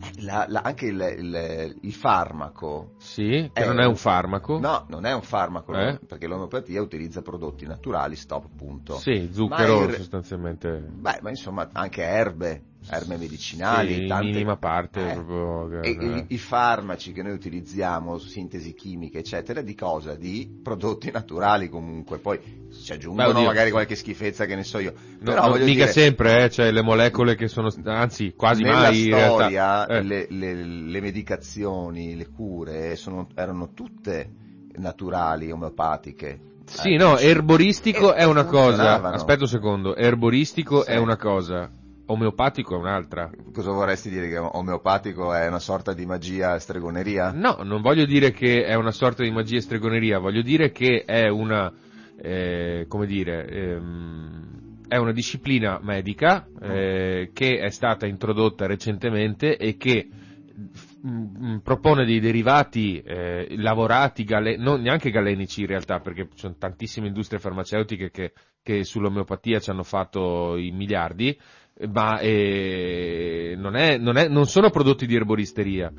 Speaker 2: eh, la- la- anche il, il- il farmaco
Speaker 1: Sì, che
Speaker 2: Eh,
Speaker 1: non è un farmaco.
Speaker 2: No, non è un farmaco,
Speaker 1: Eh?
Speaker 2: perché l'omeopatia utilizza prodotti naturali, stop, punto.
Speaker 1: Sì, zucchero
Speaker 2: Ma in-
Speaker 1: sostanzialmente.
Speaker 2: Beh, ma insomma, anche erbe, erbe medicinali,
Speaker 1: Sì, in
Speaker 2: tante...
Speaker 1: minima parte
Speaker 2: Eh.
Speaker 1: proprio.
Speaker 2: E,
Speaker 1: eh.
Speaker 2: i, i farmaci che noi utilizziamo, sintesi chimiche, eccetera, di cosa? Di prodotti naturali comunque, poi ci aggiungono
Speaker 1: Beh,
Speaker 2: magari qualche schifezza che ne so io.
Speaker 1: No,
Speaker 2: Però
Speaker 1: no,
Speaker 2: voglio
Speaker 1: mica
Speaker 2: dire,
Speaker 1: sempre, eh, cioè le molecole che sono, anzi quasi
Speaker 2: nella
Speaker 1: mai in
Speaker 2: storia
Speaker 1: realtà. Eh.
Speaker 2: le, le- le medicazioni, le cure sono- erano tutte naturali, omeopatiche.
Speaker 1: Sì,
Speaker 2: Eh,
Speaker 1: no, erboristico
Speaker 2: E
Speaker 1: è una cosa. Aspetta un secondo, erboristico
Speaker 2: Sì.
Speaker 1: è una cosa, omeopatico è un'altra.
Speaker 2: Cosa vorresti dire? Che omeopatico è una sorta di magia e stregoneria?
Speaker 1: No, non voglio dire che è una sorta di magia e stregoneria, voglio dire che è una, eh, come dire, ehm, è una disciplina medica eh, che è stata introdotta recentemente e che mm, mm, propone dei derivati eh, lavorati, gale- non neanche galenici in realtà, perché ci sono tantissime industrie farmaceutiche che, che sull'omeopatia ci hanno fatto i miliardi, ma eh, non, è- non è- non sono prodotti di erboristeria.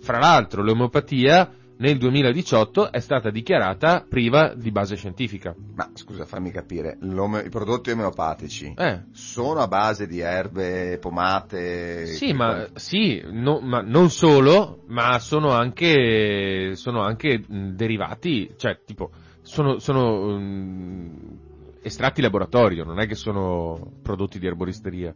Speaker 1: Fra l'altro l'omeopatia nel 2018 è stata dichiarata priva di base scientifica.
Speaker 2: Ma scusa, fammi capire, i prodotti omeopatici
Speaker 1: Eh,
Speaker 2: sono a base di erbe, pomate?
Speaker 1: sì, ma, sì no- ma non solo, ma sono anche, sono anche derivati, cioè tipo, sono, sono mh, estratti laboratorio, non è che sono prodotti di erboristeria.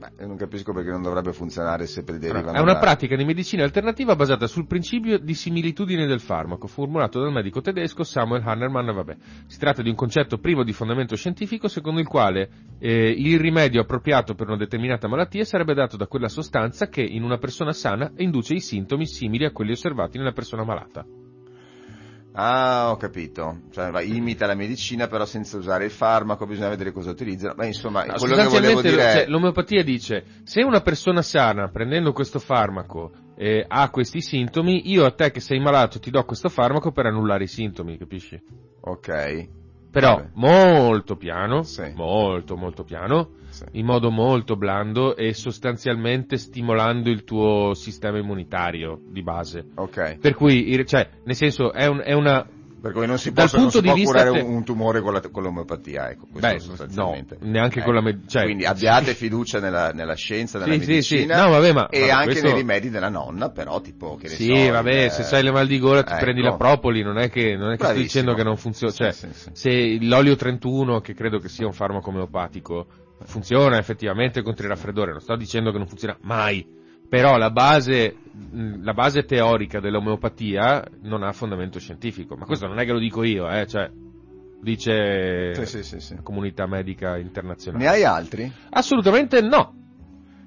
Speaker 2: Beh, non capisco perché non dovrebbe funzionare se derivano
Speaker 1: È una pratica di medicina alternativa basata sul principio di similitudine del farmaco, formulato dal medico tedesco Samuel Hannermann. Vabbè. Si tratta di un concetto privo di fondamento scientifico secondo il quale eh, il rimedio appropriato per una determinata malattia sarebbe dato da quella sostanza che in una persona sana induce i sintomi simili a quelli osservati nella persona malata.
Speaker 2: Ah, ho capito. Cioè, imita la medicina però senza usare il farmaco, bisogna vedere cosa utilizzano. Beh, insomma,
Speaker 1: No,
Speaker 2: quello che volevo
Speaker 1: sostanzialmente,
Speaker 2: dire
Speaker 1: cioè, l'omeopatia dice se una persona sana prendendo questo farmaco eh, ha questi sintomi, io a te che sei malato ti do questo farmaco per annullare i sintomi, capisci?
Speaker 2: Ok.
Speaker 1: Però
Speaker 2: Vabbè.
Speaker 1: molto piano,
Speaker 2: Sì.
Speaker 1: molto molto piano,
Speaker 2: Sì.
Speaker 1: in modo molto blando e sostanzialmente stimolando il tuo sistema immunitario di base.
Speaker 2: Ok.
Speaker 1: Per cui, cioè, nel senso, è, un- è una...
Speaker 2: Per cui non si, possa- non si può curare
Speaker 1: te-
Speaker 2: un, tumore con, la, con l'omeopatia, ecco, questo
Speaker 1: Beh,
Speaker 2: sostanzialmente.
Speaker 1: no, neanche con la med- cioè-
Speaker 2: Quindi abbiate fiducia nella, nella scienza, nella
Speaker 1: Sì, sì,
Speaker 2: medicina
Speaker 1: sì. No, vabbè, ma-
Speaker 2: e
Speaker 1: vabbè,
Speaker 2: anche
Speaker 1: questo-
Speaker 2: nei rimedi della nonna, però tipo che ne
Speaker 1: Sì,
Speaker 2: so,
Speaker 1: vabbè,
Speaker 2: il-
Speaker 1: se sai le mal di gola ti
Speaker 2: ecco.
Speaker 1: prendi la propoli, non è che, non è che sto dicendo che non funziona.
Speaker 2: Sì,
Speaker 1: Cioè,
Speaker 2: sì, sì.
Speaker 1: se l'olio 31, che credo che sia un farmaco omeopatico, funziona effettivamente contro il raffreddore, non sto dicendo che non funziona mai. Però la base, la base teorica dell'omeopatia non ha fondamento scientifico. Ma questo non è che lo dico io, eh, cioè, dice
Speaker 2: Sì, sì, sì, sì.
Speaker 1: la comunità medica internazionale.
Speaker 2: Ne hai altri?
Speaker 1: Assolutamente no.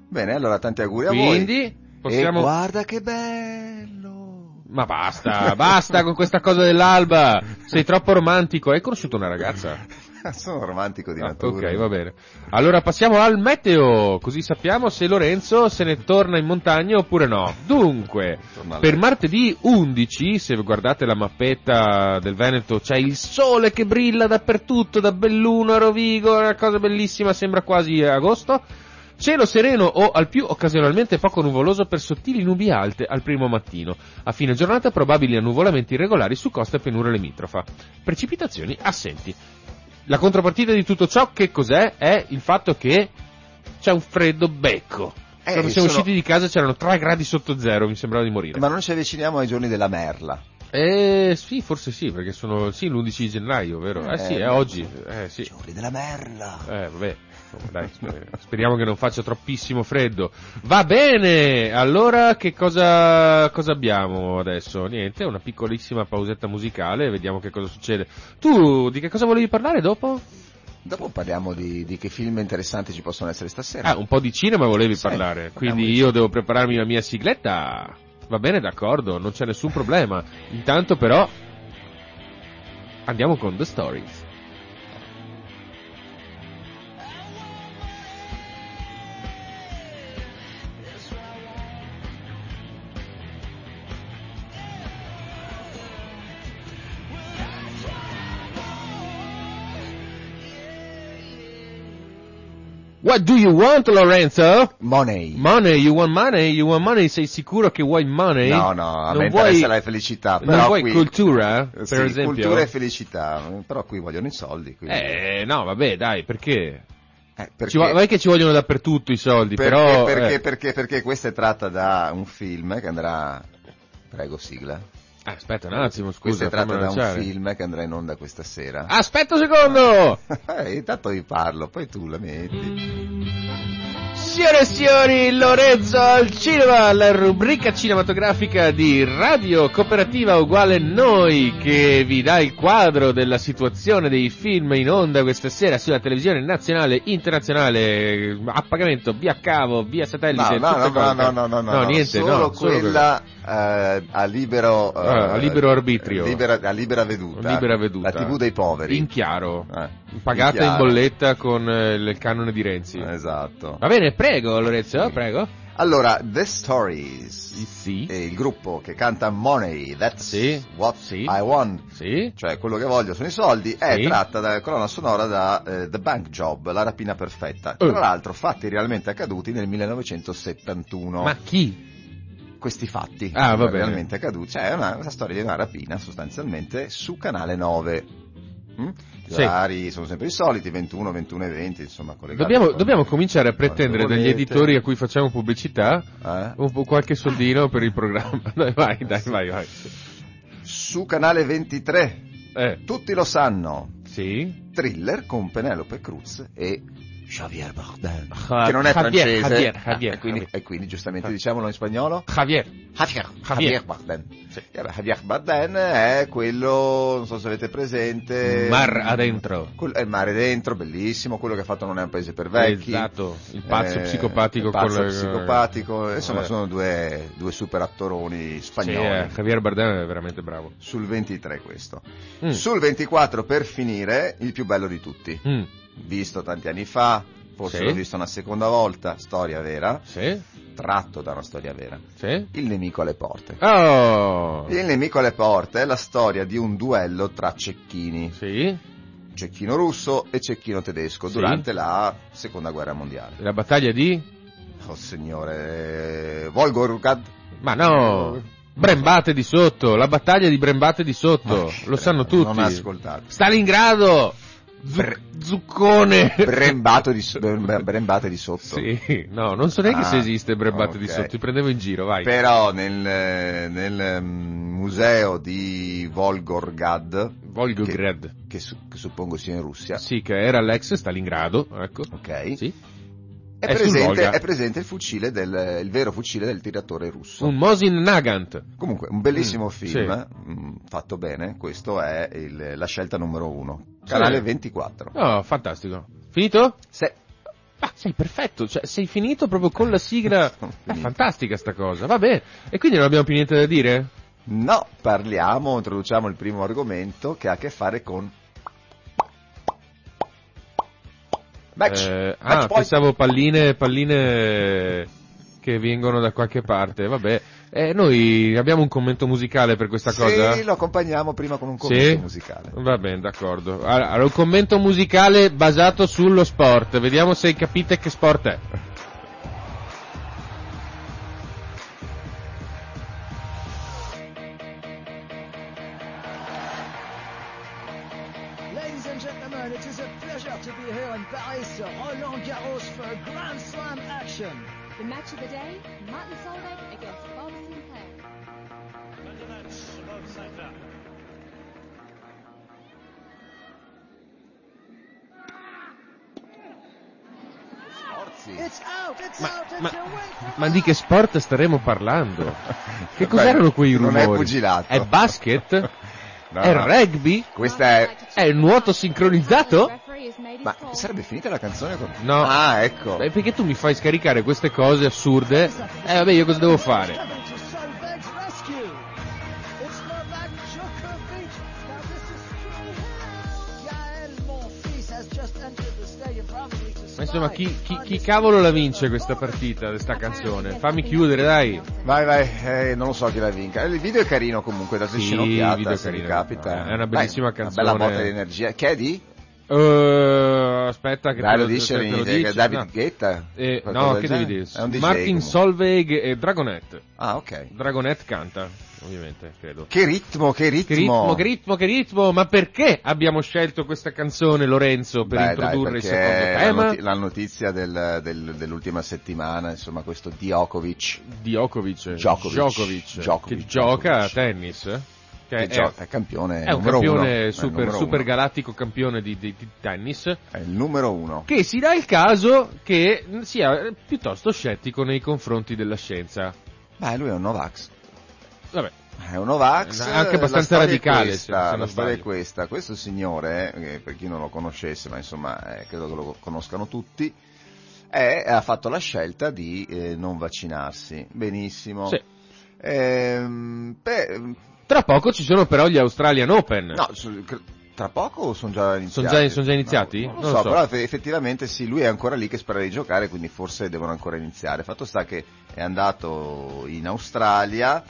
Speaker 2: Bene, allora tanti auguri a voi.
Speaker 1: Quindi, possiamo...
Speaker 2: E guarda che bello!
Speaker 1: Ma basta, basta con questa cosa dell'alba. Sei troppo romantico. Hai conosciuto una ragazza? (laughs) (laughs)
Speaker 2: Sono romantico di
Speaker 1: Ah,
Speaker 2: natura.
Speaker 1: ok, va bene. Allora passiamo al meteo, così sappiamo se Lorenzo se ne torna in montagna oppure no. Dunque, per martedì 11, se guardate la mappetta del Veneto, c'è il sole che brilla dappertutto, da Belluno a Rovigo, una cosa bellissima, sembra quasi agosto. Cielo sereno o al più occasionalmente poco nuvoloso per sottili nubi alte al primo mattino. A fine giornata probabili annuvolamenti irregolari su costa e pianura limitrofa. Precipitazioni assenti. La contropartita di tutto ciò che cos'è? È il fatto che c'è un freddo becco.
Speaker 2: Eh,
Speaker 1: Quando siamo
Speaker 2: sono-
Speaker 1: usciti di casa c'erano 3 gradi sotto zero, mi sembrava di morire.
Speaker 2: Ma non ci avviciniamo ai giorni della merla.
Speaker 1: Eh sì, forse sì, perché sono sì, l'11 gennaio, vero? Eh, sì, è oggi. Eh sì.
Speaker 2: Giorni della merla.
Speaker 1: Eh, vabbè. Insomma, dai, sper- speriamo che non faccia troppissimo freddo. Va bene! Allora che cosa, cosa abbiamo adesso? Niente, una piccolissima pausetta musicale, vediamo che cosa succede. Tu di che cosa volevi parlare dopo?
Speaker 2: Dopo parliamo di, di che film interessanti ci possono essere stasera.
Speaker 1: Ah, un po' di cinema volevi
Speaker 2: Sì,
Speaker 1: parlare, quindi
Speaker 2: di
Speaker 1: io devo prepararmi la mia sigletta. Va bene, d'accordo, non c'è nessun problema. Intanto però andiamo con The Stories. What do you want, Lorenzo?
Speaker 2: Money.
Speaker 1: Money, you want money, you want money, sei sicuro che vuoi money?
Speaker 2: No, no, a
Speaker 1: Non
Speaker 2: me
Speaker 1: vuoi-
Speaker 2: interessa la felicità.
Speaker 1: Non
Speaker 2: Però
Speaker 1: vuoi
Speaker 2: qui,
Speaker 1: cultura, (laughs) per
Speaker 2: Sì,
Speaker 1: esempio?
Speaker 2: cultura e felicità, però qui vogliono i soldi. quindi-
Speaker 1: Eh, no, vabbè, dai, perché?
Speaker 2: Eh, perché,
Speaker 1: vo- vai che ci vogliono dappertutto i soldi,
Speaker 2: perché,
Speaker 1: però...
Speaker 2: perché,
Speaker 1: eh.
Speaker 2: perché, perché questa è tratta da un film che andrà... Prego, sigla.
Speaker 1: Aspetta un attimo, scusa,
Speaker 2: è tratta
Speaker 1: fammi
Speaker 2: da un
Speaker 1: lanciare.
Speaker 2: film che andrà in onda questa sera.
Speaker 1: Aspetta un secondo! (laughs)
Speaker 2: Eh, intanto vi parlo, poi tu la metti.
Speaker 1: Signore e signori, Lorenzo al cinema, la rubrica cinematografica di Radio Cooperativa Uguale Noi, che vi dà il quadro della situazione dei film in onda questa sera sulla televisione nazionale, internazionale, a pagamento, via cavo, via
Speaker 2: No,
Speaker 1: satellite,
Speaker 2: no, no,
Speaker 1: cose.
Speaker 2: no, no, no, no, no,
Speaker 1: niente,
Speaker 2: solo
Speaker 1: no, solo
Speaker 2: quella eh, a libero eh,
Speaker 1: Ah, a libero arbitrio.
Speaker 2: libera- a libera veduta.
Speaker 1: Libera veduta.
Speaker 2: La TV dei poveri.
Speaker 1: in chiaro,
Speaker 2: Eh,
Speaker 1: pagata in,
Speaker 2: chiaro.
Speaker 1: bolletta con eh, il canone di Renzi.
Speaker 2: Esatto.
Speaker 1: Va bene, prego Lorenzo, prego.
Speaker 2: Allora, The Stories.
Speaker 1: Sì.
Speaker 2: È il gruppo che canta Money, That's
Speaker 1: Sì,
Speaker 2: What
Speaker 1: sì.
Speaker 2: I Want.
Speaker 1: Sì.
Speaker 2: Cioè, quello che voglio sono i soldi, è
Speaker 1: Sì.
Speaker 2: tratta da colonna sonora da eh, The Bank Job, la rapina perfetta.
Speaker 1: Eh.
Speaker 2: Tra l'altro, fatti realmente accaduti nel 1971.
Speaker 1: Ma chi?
Speaker 2: questi fatti
Speaker 1: Ah, va
Speaker 2: realmente accaduti. Cioè, è una, una storia di una rapina sostanzialmente su canale 9. Mm? Gli
Speaker 1: Sì.
Speaker 2: orari sono sempre i soliti, 21, 21 e 20, insomma,
Speaker 1: Dobbiamo,
Speaker 2: con-
Speaker 1: dobbiamo cominciare a pretendere dagli editori a cui facciamo pubblicità
Speaker 2: Eh?
Speaker 1: un qualche soldino per il programma. (laughs) Dai, vai, dai, vai, vai.
Speaker 2: Su canale 23,
Speaker 1: Eh,
Speaker 2: tutti lo sanno,
Speaker 1: sì.
Speaker 2: thriller con Penelope Cruz e Javier Bardem,
Speaker 1: Ja-
Speaker 2: che non è
Speaker 1: Javier,
Speaker 2: francese,
Speaker 1: Javier,
Speaker 2: Ah,
Speaker 1: Javier,
Speaker 2: e, quindi,
Speaker 1: Javier.
Speaker 2: e quindi giustamente diciamolo in spagnolo.
Speaker 1: Javier.
Speaker 2: Javier,
Speaker 1: Javier.
Speaker 2: Javier Bardem.
Speaker 1: Sì.
Speaker 2: Vabbè, Javier Bardem è quello, non so se avete presente...
Speaker 1: Mar adentro.
Speaker 2: Quel- è il mare dentro, bellissimo, quello che ha fatto Non è un paese per vecchi.
Speaker 1: Esatto, il pazzo
Speaker 2: Eh,
Speaker 1: psicopatico
Speaker 2: il pazzo
Speaker 1: con le-
Speaker 2: psicopatico, insomma
Speaker 1: Eh.
Speaker 2: sono due, due super attoroni
Speaker 1: Sì,
Speaker 2: spagnoli.
Speaker 1: eh, Javier Bardem è veramente bravo.
Speaker 2: Sul 23 questo.
Speaker 1: Mm.
Speaker 2: Sul 24 per finire, il più bello di tutti.
Speaker 1: Mm,
Speaker 2: Visto tanti anni fa, forse
Speaker 1: Sì.
Speaker 2: l'ho visto una seconda volta, storia vera,
Speaker 1: Sì,
Speaker 2: tratto da una storia vera.
Speaker 1: sì.
Speaker 2: Il nemico alle porte.
Speaker 1: Oh!
Speaker 2: Il nemico alle porte è la storia di un duello tra cecchini,
Speaker 1: Sì,
Speaker 2: cecchino russo e cecchino tedesco, durante la seconda guerra mondiale.
Speaker 1: la battaglia di...
Speaker 2: Oh signore, Volgograd.
Speaker 1: Ma no! Brembate di sotto, la battaglia di Brembate di sotto, lo sanno tutti.
Speaker 2: Non ha ascoltato.
Speaker 1: Stalingrado! Zu-
Speaker 2: Bre-
Speaker 1: Zuccone!
Speaker 2: Brembato di, so- (laughs) brembate di sotto.
Speaker 1: Sì, no, non so neanche
Speaker 2: Ah,
Speaker 1: se esiste Brembate di
Speaker 2: ok.
Speaker 1: sotto, ti prendevo in giro, vai.
Speaker 2: Però nel, nel mm, museo di Volgograd,
Speaker 1: Volgograd.
Speaker 2: che, su- che suppongo sia in Russia,
Speaker 1: Sì, che era l'ex Stalingrado, ecco.
Speaker 2: ok,
Speaker 1: Sì.
Speaker 2: è,
Speaker 1: è
Speaker 2: presente, è presente il fucile del, il vero fucile del tiratore russo.
Speaker 1: Un Mosin Nagant.
Speaker 2: Comunque, un bellissimo
Speaker 1: Mm,
Speaker 2: film, mm, fatto bene, questo è il- la scelta numero uno. Canale
Speaker 1: Sì.
Speaker 2: 24.
Speaker 1: Oh, fantastico. Finito?
Speaker 2: Se-
Speaker 1: Ah, sei perfetto, cioè sei finito proprio con la sigla. (laughs) È fantastica sta cosa, va bene. E quindi non abbiamo più niente da dire?
Speaker 2: No, parliamo, introduciamo il primo argomento che ha a che fare con match.
Speaker 1: Eh,
Speaker 2: Match
Speaker 1: ah,
Speaker 2: point.
Speaker 1: pensavo palline, palline che vengono da qualche parte, vabbè. Eh, noi abbiamo un commento musicale per questa cosa?
Speaker 2: Sì, lo accompagniamo prima con un commento
Speaker 1: Sì?
Speaker 2: musicale.
Speaker 1: Va bene, d'accordo. Allora, un commento musicale basato sullo sport. Vediamo se capite che sport è. Che sport staremo parlando? (laughs) Che cos'erano quei
Speaker 2: non
Speaker 1: rumori?
Speaker 2: è pugilato.
Speaker 1: È basket? (laughs)
Speaker 2: No,
Speaker 1: è
Speaker 2: no.
Speaker 1: rugby?
Speaker 2: Questa è...
Speaker 1: È il nuoto sincronizzato?
Speaker 2: Ma sarebbe finita la canzone con...
Speaker 1: No.
Speaker 2: Ah, ecco.
Speaker 1: Beh, perché tu mi fai scaricare queste cose assurde? Eh vabbè, io cosa devo fare? Insomma, chi, chi- chi cavolo la vince questa partita, questa canzone? Fammi chiudere, dai.
Speaker 2: Vai, vai, eh, non lo so chi la vinca. Il video è carino comunque, da
Speaker 1: Sì, è
Speaker 2: se
Speaker 1: carino.
Speaker 2: capita.
Speaker 1: È una bellissima
Speaker 2: Dai,
Speaker 1: canzone.
Speaker 2: Una bella botta di energia. Che è di?
Speaker 1: Eh, aspetta che
Speaker 2: Dai,
Speaker 1: te
Speaker 2: lo dice,
Speaker 1: te lo
Speaker 2: David
Speaker 1: dici.
Speaker 2: David
Speaker 1: No.
Speaker 2: Guetta?
Speaker 1: Eh, no, che
Speaker 2: genere?
Speaker 1: devi dire? Martin
Speaker 2: comunque.
Speaker 1: Solveig e Dragonette.
Speaker 2: Ah, ok.
Speaker 1: Dragonette canta, ovviamente, credo.
Speaker 2: Che ritmo, che ritmo.
Speaker 1: Che ritmo, che ritmo, che ritmo, ma perché abbiamo scelto questa canzone, Lorenzo, per
Speaker 2: Beh,
Speaker 1: introdurre
Speaker 2: dai,
Speaker 1: il secondo
Speaker 2: la,
Speaker 1: tema?
Speaker 2: noti- la notizia del- del- dell'ultima settimana, insomma, questo Djokovic
Speaker 1: Djokovic,
Speaker 2: Djokovic.
Speaker 1: Djokovic,
Speaker 2: Djokovic,
Speaker 1: che gioca a tennis, che
Speaker 2: che
Speaker 1: è,
Speaker 2: è campione
Speaker 1: è un
Speaker 2: uno.
Speaker 1: campione
Speaker 2: È il
Speaker 1: super, super
Speaker 2: uno.
Speaker 1: galattico campione di, di- di tennis,
Speaker 2: È il numero uno.
Speaker 1: che si dà il caso che sia piuttosto scettico nei confronti della scienza.
Speaker 2: Beh, lui è un Novax.
Speaker 1: Vabbè,
Speaker 2: È un Novax.
Speaker 1: Anche abbastanza radicale,
Speaker 2: questa,
Speaker 1: se-
Speaker 2: la storia è questa. Questo signore, eh, per chi non lo conoscesse, ma insomma, eh, credo che lo conoscano tutti, è- ha fatto la scelta di eh, non vaccinarsi. Benissimo.
Speaker 1: Sì.
Speaker 2: Ehm, beh,
Speaker 1: tra poco ci sono però gli Australian Open.
Speaker 2: no, tra poco sono già iniziati.
Speaker 1: già- sono già iniziati?
Speaker 2: No, non,
Speaker 1: Non
Speaker 2: lo so,
Speaker 1: so.
Speaker 2: però eff- effettivamente sì, lui è ancora lì che spera di giocare, quindi forse devono ancora iniziare. Fatto sta che è andato in Australia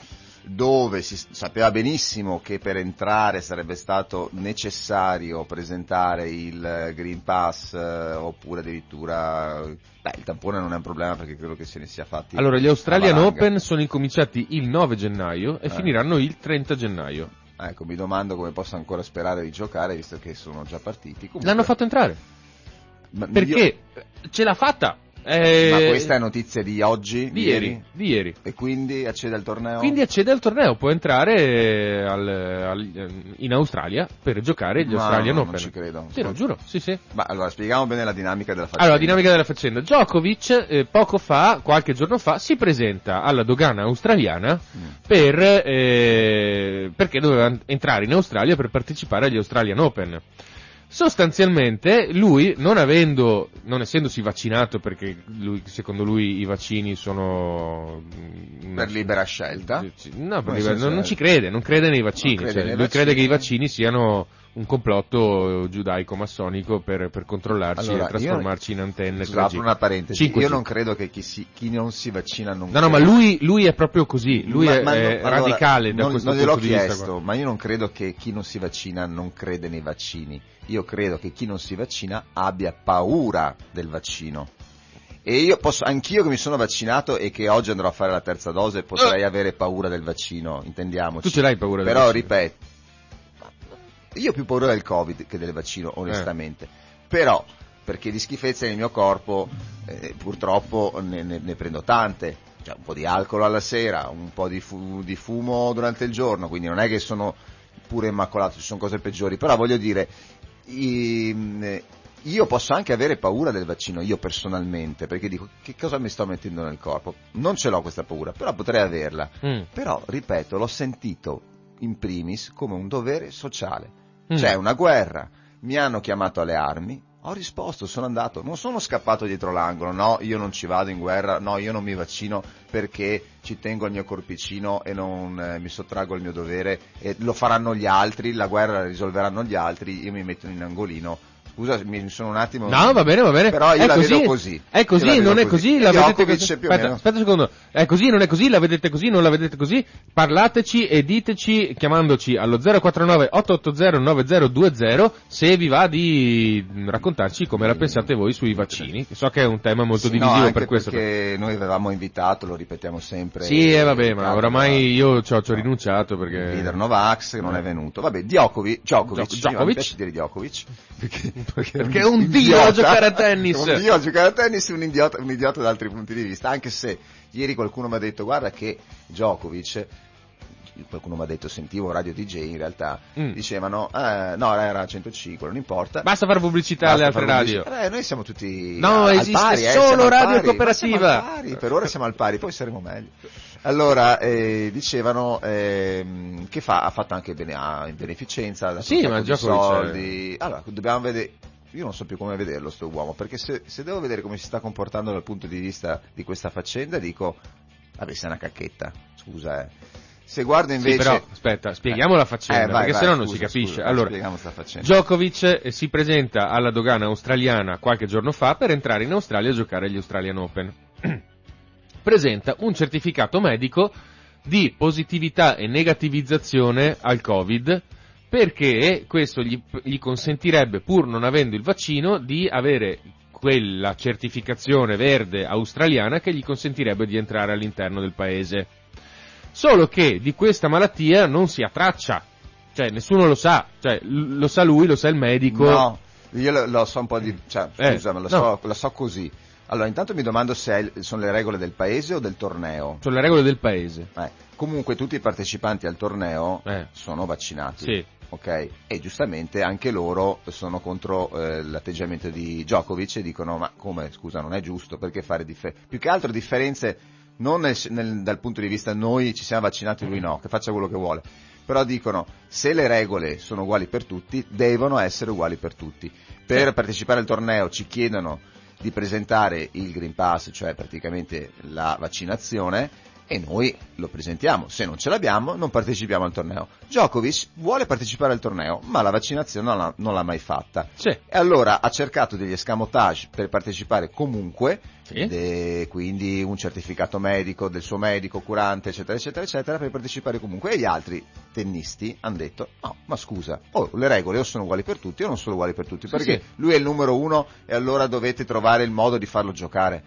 Speaker 2: dove si sapeva benissimo che per entrare sarebbe stato necessario presentare il eh, Green Pass eh, oppure addirittura beh, il tampone non è un problema perché credo che se ne sia fatti
Speaker 1: Allora, gli Australian. Open sono incominciati il 9 gennaio e
Speaker 2: Eh.
Speaker 1: finiranno il 30 gennaio.
Speaker 2: Ecco, mi domando come possa ancora sperare di giocare visto che sono già partiti. Comunque,
Speaker 1: L'hanno fatto entrare.
Speaker 2: ma-
Speaker 1: Perché ce l'ha fatta. Eh,
Speaker 2: Ma questa è notizia di oggi?
Speaker 1: di ieri, di ieri.
Speaker 2: E quindi accede al torneo?
Speaker 1: Quindi accede al torneo, può entrare al- al- in Australia per giocare gli
Speaker 2: Ma
Speaker 1: Australian
Speaker 2: no,
Speaker 1: Open.
Speaker 2: non ci credo.
Speaker 1: Sì, lo giuro, sì, sì.
Speaker 2: Ma allora spieghiamo bene la dinamica della faccenda.
Speaker 1: Allora, dinamica della faccenda. Djokovic, eh, poco fa, qualche giorno fa, si presenta alla dogana australiana
Speaker 2: Mm.
Speaker 1: per, eh, perché doveva entrare in Australia per partecipare agli Australian Open. Sostanzialmente, lui, non avendo, non essendosi vaccinato, perché lui- secondo lui i vaccini sono... mm,
Speaker 2: Per libera scelta?
Speaker 1: No, per libera- non, non ci crede, non crede nei vaccini.
Speaker 2: Crede
Speaker 1: cioè,
Speaker 2: nei
Speaker 1: lui
Speaker 2: vaccini.
Speaker 1: crede che i vaccini siano un complotto giudaico-massonico per, per controllarci
Speaker 2: Allora,
Speaker 1: e trasformarci in antenne.
Speaker 2: Scusa, apro
Speaker 1: 3G.
Speaker 2: una parentesi.
Speaker 1: 5G.
Speaker 2: Io non credo che chi, si- chi non si vaccina non
Speaker 1: No, no, ma lui, lui è proprio così, lui
Speaker 2: Ma-
Speaker 1: è,
Speaker 2: ma
Speaker 1: è
Speaker 2: no, allora,
Speaker 1: radicale da
Speaker 2: non,
Speaker 1: questo
Speaker 2: non gliel'ho
Speaker 1: punto di vista.
Speaker 2: chiesto,
Speaker 1: qua.
Speaker 2: ma io non credo che chi non si vaccina non crede nei vaccini. Io credo che chi non si vaccina abbia paura del vaccino. E io posso, anch'io che mi sono vaccinato e che oggi andrò a fare la terza dose, potrei avere paura del vaccino, intendiamoci.
Speaker 1: Tu ce l'hai paura del
Speaker 2: Però,
Speaker 1: vaccino?
Speaker 2: ripeto, io ho più paura del Covid che del vaccino, onestamente. Però, perché di schifezze nel mio corpo, eh, purtroppo ne, ne- ne prendo tante. Cioè, un po' di alcol alla sera, un po' di, fu- di fumo durante il giorno, quindi non è che sono pure immacolato, ci sono cose peggiori. Però voglio dire, i- io posso anche avere paura del vaccino, io personalmente, perché dico che cosa mi sto mettendo nel corpo. Non ce l'ho questa paura, però potrei averla.
Speaker 1: Mm.
Speaker 2: Però, ripeto, l'ho sentito in primis come un dovere sociale.
Speaker 1: Mm.
Speaker 2: C'è una guerra, mi hanno chiamato alle armi, ho risposto, sono andato, non sono scappato dietro l'angolo, no, io non ci vado in guerra, no, io non mi vaccino perché ci tengo al mio corpicino e non eh, mi sottraggo al mio dovere. E lo faranno gli altri, la guerra la risolveranno gli altri, io mi metto in angolino. Scusa, mi sono un attimo...
Speaker 1: No, va bene, va bene.
Speaker 2: Però io
Speaker 1: è
Speaker 2: la
Speaker 1: così,
Speaker 2: vedo così.
Speaker 1: È così,
Speaker 2: vedo
Speaker 1: non è
Speaker 2: così.
Speaker 1: così, la vedete così. Aspetta, aspetta un secondo. È così, non è così, la vedete così, non la vedete così. Parlateci e diteci, chiamandoci allo 049 880 9020, se vi va di raccontarci come la pensate voi sui vaccini. So che è un tema molto
Speaker 2: Sì, no,
Speaker 1: divisivo
Speaker 2: anche
Speaker 1: per questo.
Speaker 2: perché noi avevamo invitato, lo ripetiamo sempre.
Speaker 1: Sì, eh, vabbè, ma oramai io ci ho, ci ho rinunciato
Speaker 2: il
Speaker 1: perché...
Speaker 2: leader Novax che non è venuto. Vabbè, Djokovic, Djokovic,
Speaker 1: Djokovic.
Speaker 2: mi piace dire Djokovic perché, (laughs)
Speaker 1: Perché è un dio a giocare a tennis.
Speaker 2: Un dio a giocare a tennis un idiota, un idiota da altri punti di vista, anche se ieri qualcuno mi ha detto guarda che Djokovic qualcuno mi ha detto sentivo Radio DJ in realtà,
Speaker 1: Mm.
Speaker 2: dicevano eh, no era 105, non importa.
Speaker 1: Basta fare pubblicità
Speaker 2: Basta
Speaker 1: alle altre radio.
Speaker 2: Eh, noi siamo tutti
Speaker 1: No,
Speaker 2: al
Speaker 1: esiste
Speaker 2: pari, eh,
Speaker 1: solo
Speaker 2: al
Speaker 1: Radio
Speaker 2: pari.
Speaker 1: Cooperativa.
Speaker 2: pari, per ora siamo al pari, poi saremo meglio. Allora, eh, dicevano ehm, che fa, ha fatto anche bene, a, in beneficenza,
Speaker 1: Sì, ma
Speaker 2: di
Speaker 1: Djokovic,
Speaker 2: soldi. Allora, dobbiamo vedere. Io non so più come vederlo sto uomo, perché se, se devo vedere come si sta comportando dal punto di vista di questa faccenda, dico, vabbè, sei una cacchetta, scusa, eh. Se guardo
Speaker 1: Sì,
Speaker 2: invece...
Speaker 1: però, aspetta, spieghiamo la faccenda,
Speaker 2: Eh, vai,
Speaker 1: perché
Speaker 2: vai,
Speaker 1: sennò non
Speaker 2: scusa,
Speaker 1: si capisce.
Speaker 2: scusa,
Speaker 1: allora. Djokovic eh, si presenta alla dogana australiana qualche giorno fa per entrare in Australia a giocare agli Australian Open. (clears throat) presenta un certificato medico di positività e negativizzazione al Covid perché questo gli, gli consentirebbe, pur non avendo il vaccino, di avere quella certificazione verde australiana che gli consentirebbe di entrare all'interno del paese. Solo che di questa malattia non si ha traccia, cioè nessuno lo sa, cioè lo sa lui, lo sa il medico.
Speaker 2: No, io lo, lo so un po' di... cioè,
Speaker 1: Eh,
Speaker 2: scusa, ma lo,
Speaker 1: no.
Speaker 2: so, lo so così. Allora, intanto mi domando se è- sono le regole del paese o del torneo.
Speaker 1: Sono le regole del paese.
Speaker 2: Eh, comunque tutti i partecipanti al torneo
Speaker 1: Eh.
Speaker 2: sono vaccinati.
Speaker 1: Sì.
Speaker 2: Ok, e giustamente anche loro sono contro eh, l'atteggiamento di Djokovic e dicono ma come scusa non è giusto perché fare differenze più che altro differenze non nel- nel- dal punto di vista noi ci siamo vaccinati lui no che faccia quello che vuole però dicono se le regole sono uguali per tutti devono essere uguali per tutti per
Speaker 1: Sì.
Speaker 2: partecipare al torneo ci chiedono di presentare il Green Pass cioè praticamente la vaccinazione e noi lo presentiamo. Se non ce l'abbiamo, non partecipiamo al torneo. Djokovic vuole partecipare al torneo, ma la vaccinazione non l'ha, non l'ha mai fatta.
Speaker 1: Sì.
Speaker 2: E allora ha cercato degli escamotage per partecipare comunque,
Speaker 1: Sì.
Speaker 2: quindi un certificato medico del suo medico curante, eccetera, eccetera, eccetera, per partecipare comunque. E gli altri tennisti hanno detto, no, ma scusa, oh, le regole o sono uguali per tutti o non sono uguali per tutti,
Speaker 1: Sì,
Speaker 2: perché
Speaker 1: sì.
Speaker 2: lui è il numero uno e allora dovete trovare il modo di farlo giocare.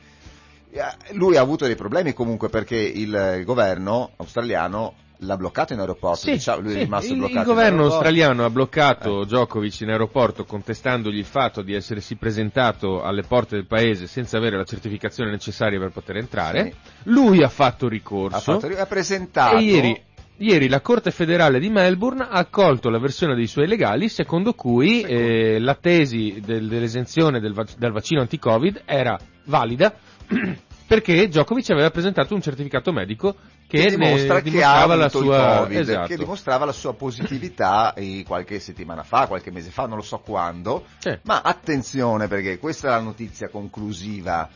Speaker 2: Eh, Lui ha avuto dei problemi comunque perché il governo australiano l'ha bloccato in aeroporto,
Speaker 1: Sì,
Speaker 2: diciamo, lui
Speaker 1: sì,
Speaker 2: è rimasto
Speaker 1: il,
Speaker 2: bloccato
Speaker 1: il governo australiano ha bloccato Djokovic in aeroporto contestandogli il fatto di essersi presentato alle porte del paese senza avere la certificazione necessaria per poter entrare. Lui ha fatto ricorso.
Speaker 2: Ha, fatto- ha presentato.
Speaker 1: E ieri, ieri la Corte federale di Melbourne ha accolto la versione dei suoi legali secondo cui
Speaker 2: Secondo.
Speaker 1: eh, la tesi del- dell'esenzione del, dal vaccino anti-Covid era valida (clears throat) perché Djokovic aveva presentato un certificato medico che,
Speaker 2: che dimostra che ha
Speaker 1: dimostrava la sua
Speaker 2: Covid,
Speaker 1: esatto.
Speaker 2: che dimostrava la sua positività qualche settimana fa, qualche mese fa, non lo so quando.
Speaker 1: Sì.
Speaker 2: Ma attenzione perché questa è la notizia conclusiva.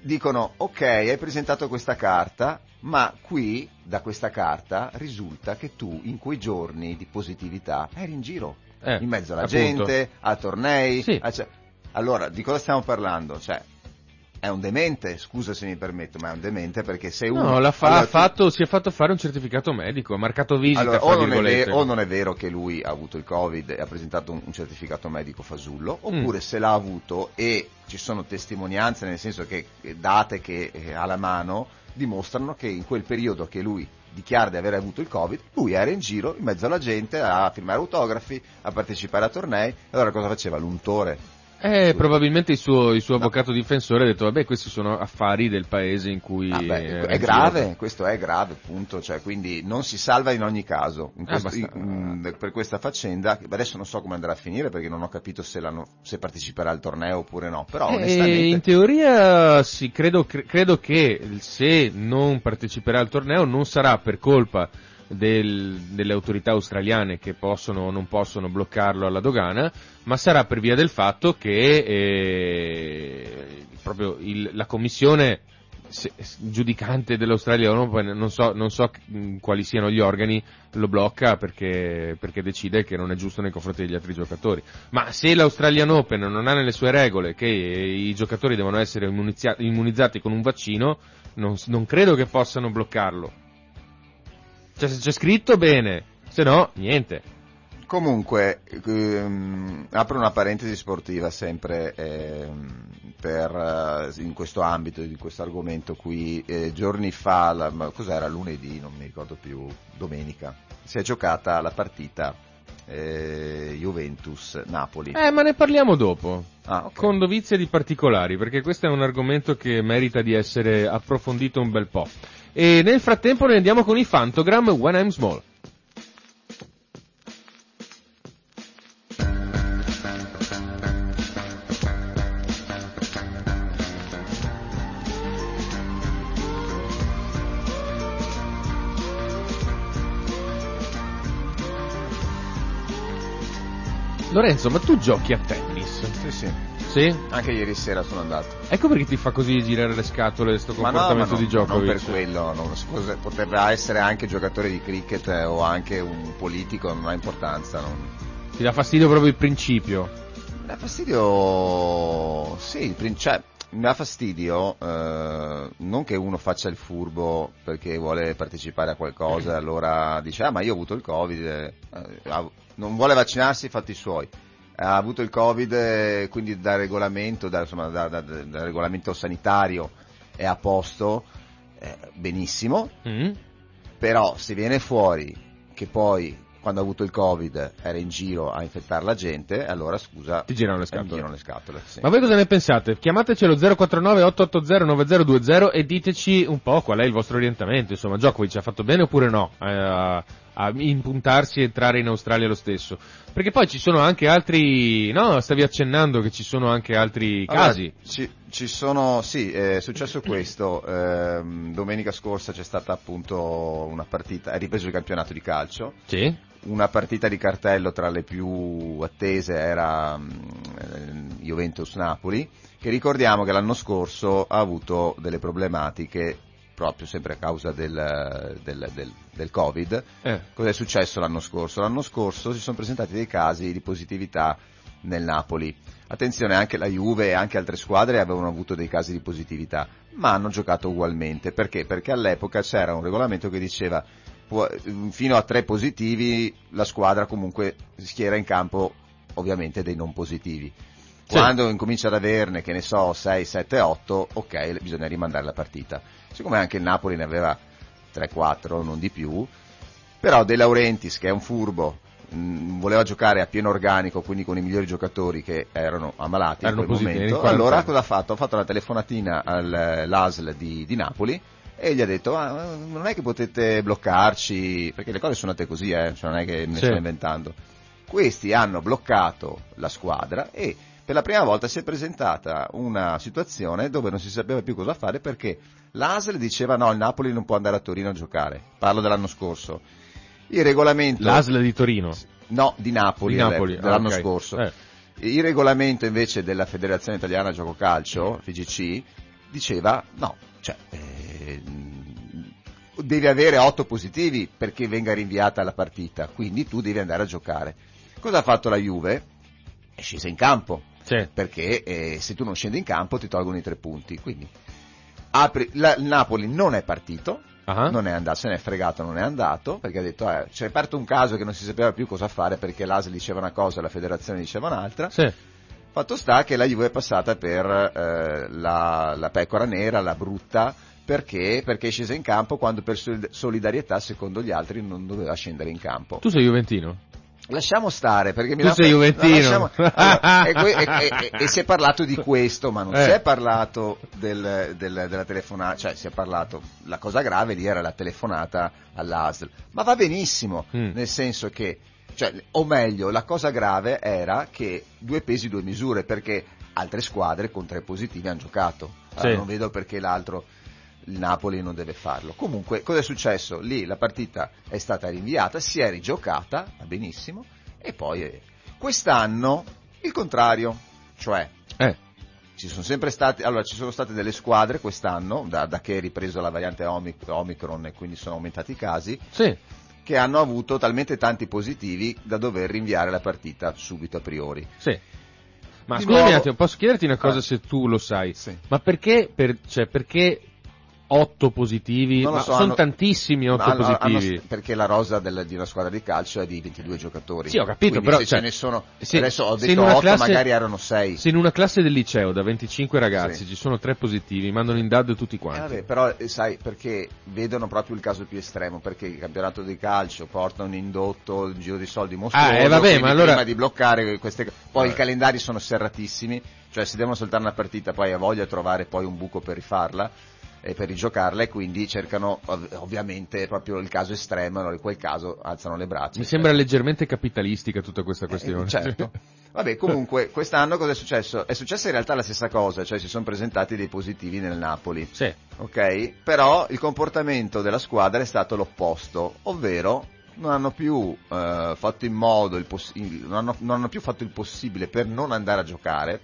Speaker 2: Dicono, ok, hai presentato questa carta, ma qui da questa carta risulta che tu in quei giorni di positività eri in giro,
Speaker 1: Eh,
Speaker 2: in mezzo alla
Speaker 1: appunto.
Speaker 2: gente, a tornei.
Speaker 1: Sì.
Speaker 2: a- allora, di cosa stiamo parlando? Cioè, è un demente, scusa se mi permetto, ma è un demente perché se uno...
Speaker 1: No, l'ha fa-
Speaker 2: allora
Speaker 1: fatto, si è fatto fare un certificato medico, ha marcato visita,
Speaker 2: allora, o, non vero, o non è vero che lui ha avuto il Covid e ha presentato un, un certificato medico fasullo, oppure
Speaker 1: Mm.
Speaker 2: se l'ha avuto e ci sono testimonianze, nel senso che eh, date che eh, ha la mano, dimostrano che in quel periodo che lui dichiara di aver avuto il Covid, lui era in giro in mezzo alla gente a firmare autografi, a partecipare a tornei, allora cosa faceva? L'untore.
Speaker 1: Eh, probabilmente il suo, il suo
Speaker 2: No.
Speaker 1: avvocato difensore ha detto, vabbè, questi sono affari del paese in cui...
Speaker 2: Ah, beh,
Speaker 1: eh,
Speaker 2: è grave, questo è grave, appunto, cioè, quindi non si salva in ogni caso in
Speaker 1: Eh,
Speaker 2: questo-
Speaker 1: basta-
Speaker 2: in- in- per questa faccenda. Adesso non so come andrà a finire perché non ho capito se, se parteciperà al torneo oppure no, però
Speaker 1: Eh,
Speaker 2: onestamente
Speaker 1: in teoria sì, credo, cre- credo che se non parteciperà al torneo non sarà per colpa del- delle autorità australiane che possono o non possono bloccarlo alla dogana, ma sarà per via del fatto che eh, proprio il- la commissione se- giudicante dell'Australia non so, non so mh, quali siano gli organi, lo blocca perché, perché decide che non è giusto nei confronti degli altri giocatori. Ma se l'Australian Open non ha nelle sue regole che i giocatori devono essere immunizia- immunizzati con un vaccino, non, non credo che possano bloccarlo. Cioè, se c'è scritto bene, se no, niente.
Speaker 2: Comunque, ehm, apro una parentesi sportiva sempre ehm, per, eh, in questo ambito, di questo argomento qui. Eh, giorni fa, la- cos'era lunedì, non mi ricordo più, domenica, si è giocata la partita eh, Juventus-Napoli.
Speaker 1: Eh, ma ne parliamo dopo.
Speaker 2: Ah, ok.
Speaker 1: Con dovizie di particolari, perché questo è un argomento che merita di essere approfondito un bel po'. E nel frattempo ne andiamo con i Fantogram When I'm Small. Lorenzo, ma tu giochi a tennis?
Speaker 2: Sì, sì.
Speaker 1: Sì?
Speaker 2: Anche ieri sera sono andato.
Speaker 1: Ecco perché ti fa così girare le scatole sto
Speaker 2: Ma no,
Speaker 1: comportamento
Speaker 2: ma no,
Speaker 1: di gioco.
Speaker 2: non per quello, non- scusa, potrebbe essere anche giocatore di cricket eh, o anche un politico, non ha importanza. Non...
Speaker 1: Ti dà fastidio proprio il principio.
Speaker 2: Mi dà fastidio, sì, il prin- cioè, mi dà fastidio eh, non che uno faccia il furbo perché vuole partecipare a qualcosa e allora dice ah ma io ho avuto il covid, eh, ha- non vuole vaccinarsi, fatti i suoi. Ha avuto il covid, eh, quindi da regolamento, da, insomma, da- da- da- da regolamento sanitario è a posto, eh, benissimo,
Speaker 1: Mm?
Speaker 2: però se viene fuori che poi quando ha avuto il covid era in giro a infettare la gente, allora scusa,
Speaker 1: Ti girano le
Speaker 2: eh,
Speaker 1: scatole.
Speaker 2: girano le scatole. sì.
Speaker 1: Ma voi cosa ne pensate? Chiamatecelo 049 880 9020 e diteci un po' qual è il vostro orientamento. Insomma, Djokovic ha fatto bene oppure no eh, a, impuntarsi e entrare in Australia lo stesso? Perché poi ci sono anche altri, no? Stavi accennando che ci sono anche altri
Speaker 2: Allora,
Speaker 1: casi.
Speaker 2: ci, ci sono, sì, è successo questo. ehm, domenica scorsa c'è stata appunto una partita, è ripreso il campionato di calcio.
Speaker 1: Sì?
Speaker 2: Una partita di cartello tra le più attese era mm, eh, Juventus-Napoli, che ricordiamo che l'anno scorso ha avuto delle problematiche proprio sempre a causa del, del- del- del Covid.
Speaker 1: Eh.
Speaker 2: Cosa è successo l'anno scorso? L'anno scorso si sono presentati dei casi di positività nel Napoli. Attenzione, anche la Juve e anche altre squadre avevano avuto dei casi di positività, ma hanno giocato ugualmente. Perché? Perché all'epoca c'era un regolamento che diceva può- fino a tre positivi la squadra comunque schiera in campo ovviamente dei non positivi.
Speaker 1: Sì.
Speaker 2: Quando incomincia ad averne, che ne so, 6, 7, 8, ok, bisogna rimandare la partita. Siccome anche il Napoli ne aveva 3-4, non di più, però De Laurentiis, che è un furbo, mh, voleva giocare a pieno organico, quindi con i migliori giocatori che erano ammalati
Speaker 1: Erano
Speaker 2: in quel
Speaker 1: positivi,
Speaker 2: momento, allora cosa ha fatto? Ha fatto una telefonatina all'ASL di, di Napoli e gli ha detto "Ah, non è che potete bloccarci, perché le cose sono andate così, eh, cioè non è che me ne
Speaker 1: Sì.
Speaker 2: sto inventando. Questi hanno bloccato la squadra e per la prima volta si è presentata una situazione dove non si sapeva più cosa fare perché l'ASL diceva no, il Napoli non può andare a Torino a giocare. Parlo dell'anno scorso. Il regolamento...
Speaker 1: L'ASL di Torino.
Speaker 2: No, di Napoli,
Speaker 1: Di Napoli,
Speaker 2: dell'anno
Speaker 1: ah, ok.
Speaker 2: scorso.
Speaker 1: Eh.
Speaker 2: Il regolamento invece della Federazione Italiana Gioco Calcio, FGC, diceva no, cioè, eh, devi avere 8 positivi perché venga rinviata la partita, quindi tu devi andare a giocare. Cosa ha fatto la Juve? È scesa in campo,
Speaker 1: Sì.
Speaker 2: perché eh, se tu non scendi in campo ti tolgono i tre punti. Quindi apri- la- il Napoli non è partito,
Speaker 1: Ah.
Speaker 2: non è andato, se ne è fregato, non è andato, perché ha detto, eh, c'è aperto un caso che non si sapeva più cosa fare perché l'ASL diceva una cosa e la federazione diceva un'altra.
Speaker 1: Sì.
Speaker 2: Fatto sta che la Juve è passata per eh, la, la pecora nera, la brutta, perché? Perché è scesa in campo quando per solid- solidarietà, secondo gli altri, non doveva scendere in campo.
Speaker 1: Tu sei Juventino?
Speaker 2: Lasciamo stare, perché mi
Speaker 1: Tu sei juventino.
Speaker 2: no, allora, e, e- e- e si è parlato di questo, ma non
Speaker 1: Eh.
Speaker 2: si è parlato del- del- della telefonata, cioè si è parlato, la cosa grave lì era la telefonata all'ASL, ma va benissimo,
Speaker 1: Mm.
Speaker 2: nel senso che, cioè, o meglio, la cosa grave era che due pesi, due misure, perché altre squadre con tre positivi hanno giocato, Allora,
Speaker 1: Sì.
Speaker 2: non vedo perché l'altro il Napoli non deve farlo. Comunque, cosa è successo? Lì la partita è stata rinviata, si è rigiocata, va benissimo, e poi quest'anno il contrario, cioè
Speaker 1: Eh.
Speaker 2: ci sono sempre state, allora ci sono state delle squadre quest'anno, da, da che è ripreso la variante Omic- Omicron e quindi sono aumentati i casi,
Speaker 1: Sì.
Speaker 2: Che hanno avuto talmente tanti positivi da dover rinviare la partita subito a priori.
Speaker 1: Sì. Ma
Speaker 2: Di
Speaker 1: scusami un attimo, posso chiederti una cosa
Speaker 2: Ah.
Speaker 1: se tu lo sai?
Speaker 2: Sì.
Speaker 1: Ma perché, per, cioè, perché 8 positivi?
Speaker 2: So,
Speaker 1: sono
Speaker 2: hanno-
Speaker 1: tantissimi 8
Speaker 2: Ma hanno-
Speaker 1: positivi.
Speaker 2: hanno- perché la rosa del- di una squadra di calcio è di 22 giocatori.
Speaker 1: Sì, ho capito,
Speaker 2: Quindi
Speaker 1: però,
Speaker 2: se
Speaker 1: cioè,
Speaker 2: ce ne sono,
Speaker 1: se-
Speaker 2: adesso ho detto
Speaker 1: una
Speaker 2: 8,
Speaker 1: classe-
Speaker 2: magari erano 6.
Speaker 1: Se in una classe del liceo da 25 ragazzi
Speaker 2: Sì.
Speaker 1: ci sono 3 positivi, mandano in DAD tutti
Speaker 2: Eh,
Speaker 1: quanti.
Speaker 2: vabbè, però eh, sai perché vedono proprio il caso più estremo perché il campionato di calcio porta un indotto un giro di soldi mostruoso
Speaker 1: Ah, eh, vabbè, ma allora-
Speaker 2: prima di bloccare queste poi
Speaker 1: Eh.
Speaker 2: i calendari sono serratissimi cioè se devono saltare una partita poi ha voglia di trovare poi un buco per rifarla eh, per rigiocarla e quindi cercano ov- ovviamente proprio il caso estremo, allora in quel caso alzano le braccia.
Speaker 1: Mi sembra leggermente capitalistica tutta questa questione.
Speaker 2: Eh, certo. (laughs) Vabbè, comunque, quest'anno cosa è successo? È successa in realtà la stessa cosa, cioè si sono presentati dei positivi nel Napoli.
Speaker 1: Sì.
Speaker 2: Ok? Però il comportamento della squadra è stato l'opposto, ovvero non hanno più eh, fatto in modo il poss- non, hanno, non hanno più fatto il possibile per non andare a giocare,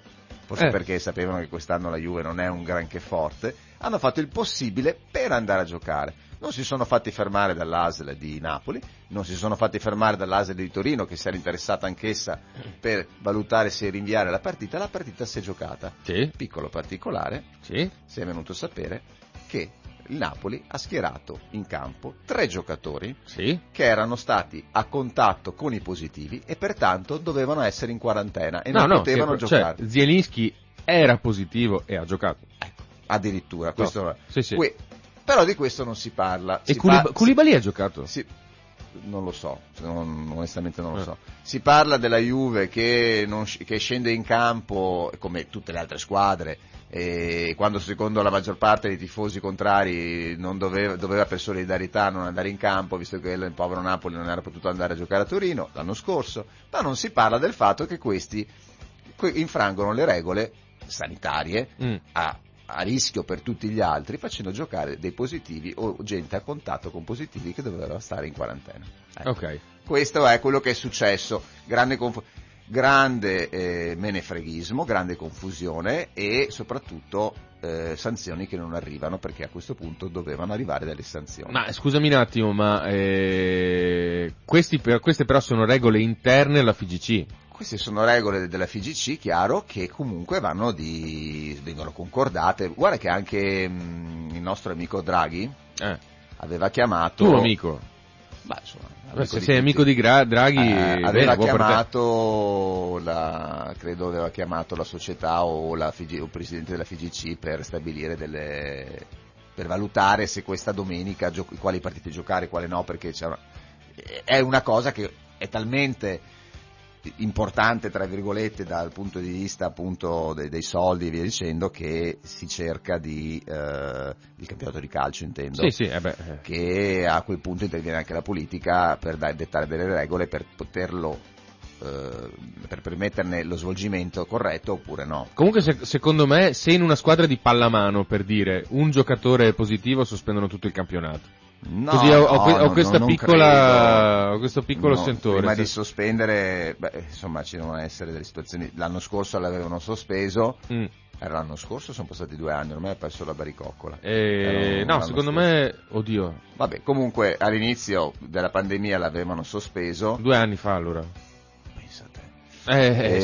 Speaker 2: forse
Speaker 1: Eh.
Speaker 2: perché sapevano che quest'anno la Juve non è un granché forte, hanno fatto il possibile per andare a giocare. Non si sono fatti fermare dall'ASL di Napoli, non si sono fatti fermare dall'ASL di Torino che si era interessata anch'essa per valutare se rinviare la partita, la partita si è giocata.
Speaker 1: Sì,
Speaker 2: Piccolo particolare,
Speaker 1: sì.
Speaker 2: si è venuto a sapere che il Napoli ha schierato in campo tre giocatori
Speaker 1: Sì.
Speaker 2: che erano stati a contatto con i positivi e pertanto dovevano essere in quarantena e
Speaker 1: no,
Speaker 2: non
Speaker 1: no,
Speaker 2: potevano
Speaker 1: che-
Speaker 2: giocare.
Speaker 1: Cioè, Zielinski era positivo e ha giocato.
Speaker 2: Addirittura, questo
Speaker 1: No, sì, sì.
Speaker 2: que- però di questo non si parla.
Speaker 1: E
Speaker 2: Si
Speaker 1: Kulib-
Speaker 2: pa-
Speaker 1: Koulibaly ha giocato?
Speaker 2: si- non lo so, non- onestamente non lo
Speaker 1: Eh.
Speaker 2: so. Si parla della Juve che, non che scende in campo come tutte le altre squadre e quando secondo la maggior parte dei tifosi contrari non doveva, doveva per solidarietà non andare in campo visto che il povero Napoli non era potuto andare a giocare a Torino l'anno scorso, ma non si parla del fatto che questi que- infrangono le regole sanitarie
Speaker 1: Mm.
Speaker 2: a, a rischio per tutti gli altri facendo giocare dei positivi o gente a contatto con positivi che dovevano stare in quarantena. Ecco.
Speaker 1: Ok.
Speaker 2: Questo è quello che è successo, grande, conf- grande eh, menefreghismo, grande confusione e soprattutto eh, sanzioni che non arrivano perché a questo punto dovevano arrivare delle sanzioni.
Speaker 1: Ma scusami un attimo, ma eh, questi queste però sono regole interne alla FIGC.
Speaker 2: Queste sono regole della FIGC, chiaro, che comunque vanno di, vengono concordate. Guarda che anche mh, il nostro amico Draghi
Speaker 1: Eh,
Speaker 2: aveva chiamato...
Speaker 1: tu amico.
Speaker 2: Beh, insomma,
Speaker 1: Beh, se sei
Speaker 2: tutti.
Speaker 1: amico di Gra- Draghi,
Speaker 2: Eh,
Speaker 1: bene,
Speaker 2: aveva
Speaker 1: te.
Speaker 2: chiamato la, credo aveva chiamato la società o, la FIG o il presidente della FIGC per stabilire delle, per valutare se questa domenica gio- quali partite giocare, quale no, perché c'è una- è una cosa che è talmente importante tra virgolette dal punto di vista appunto dei, dei soldi e via dicendo che si cerca di eh, il campionato di calcio intendo
Speaker 1: Sì, sì, eh beh, eh.
Speaker 2: che a quel punto interviene anche la politica per da- dettare delle regole per poterlo eh, per permetterne lo svolgimento corretto oppure no.
Speaker 1: Comunque, se- secondo me, se in una squadra di pallamano, per dire, un giocatore positivo, sospendono tutto il campionato.
Speaker 2: No,
Speaker 1: Così ho, ho
Speaker 2: no,
Speaker 1: ho questa piccola, ho questo piccolo
Speaker 2: No,
Speaker 1: sentore.
Speaker 2: Prima
Speaker 1: sì.
Speaker 2: di sospendere, beh, insomma, ci devono essere delle situazioni. L'anno scorso l'avevano sospeso,
Speaker 1: Mm.
Speaker 2: era l'anno scorso, sono passati due anni, ormai ha perso la baricoccola.
Speaker 1: Eh, no, secondo
Speaker 2: scorso.
Speaker 1: me, oddio,
Speaker 2: Vabbè, comunque all'inizio della pandemia l'avevano sospeso.
Speaker 1: due anni fa allora.
Speaker 2: Pensa a te.
Speaker 1: Eh,
Speaker 2: e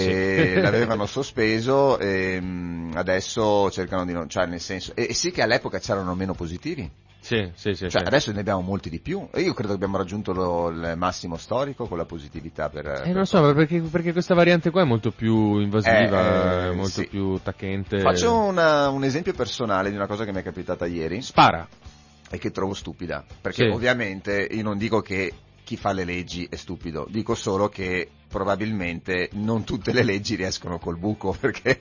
Speaker 1: sì. (laughs)
Speaker 2: l'avevano sospeso e mm, adesso cercano di non, cioè nel senso, e, e sì che all'epoca c'erano meno positivi,
Speaker 1: sì, sì, sì,
Speaker 2: cioè
Speaker 1: sì.
Speaker 2: adesso ne abbiamo molti di più e io credo che abbiamo raggiunto lo- il massimo storico con la positività per...
Speaker 1: Eh,
Speaker 2: per-
Speaker 1: non so, perché, perché questa variante qua è molto più invasiva,
Speaker 2: Eh, eh,
Speaker 1: molto
Speaker 2: sì.
Speaker 1: più taccente.
Speaker 2: Faccio una- un esempio personale di una cosa che mi è capitata ieri
Speaker 1: Spara.
Speaker 2: e che trovo stupida, perché
Speaker 1: Sì.
Speaker 2: ovviamente io non dico che chi fa le leggi è stupido, dico solo che probabilmente non tutte le leggi riescono col buco, (laughs) perché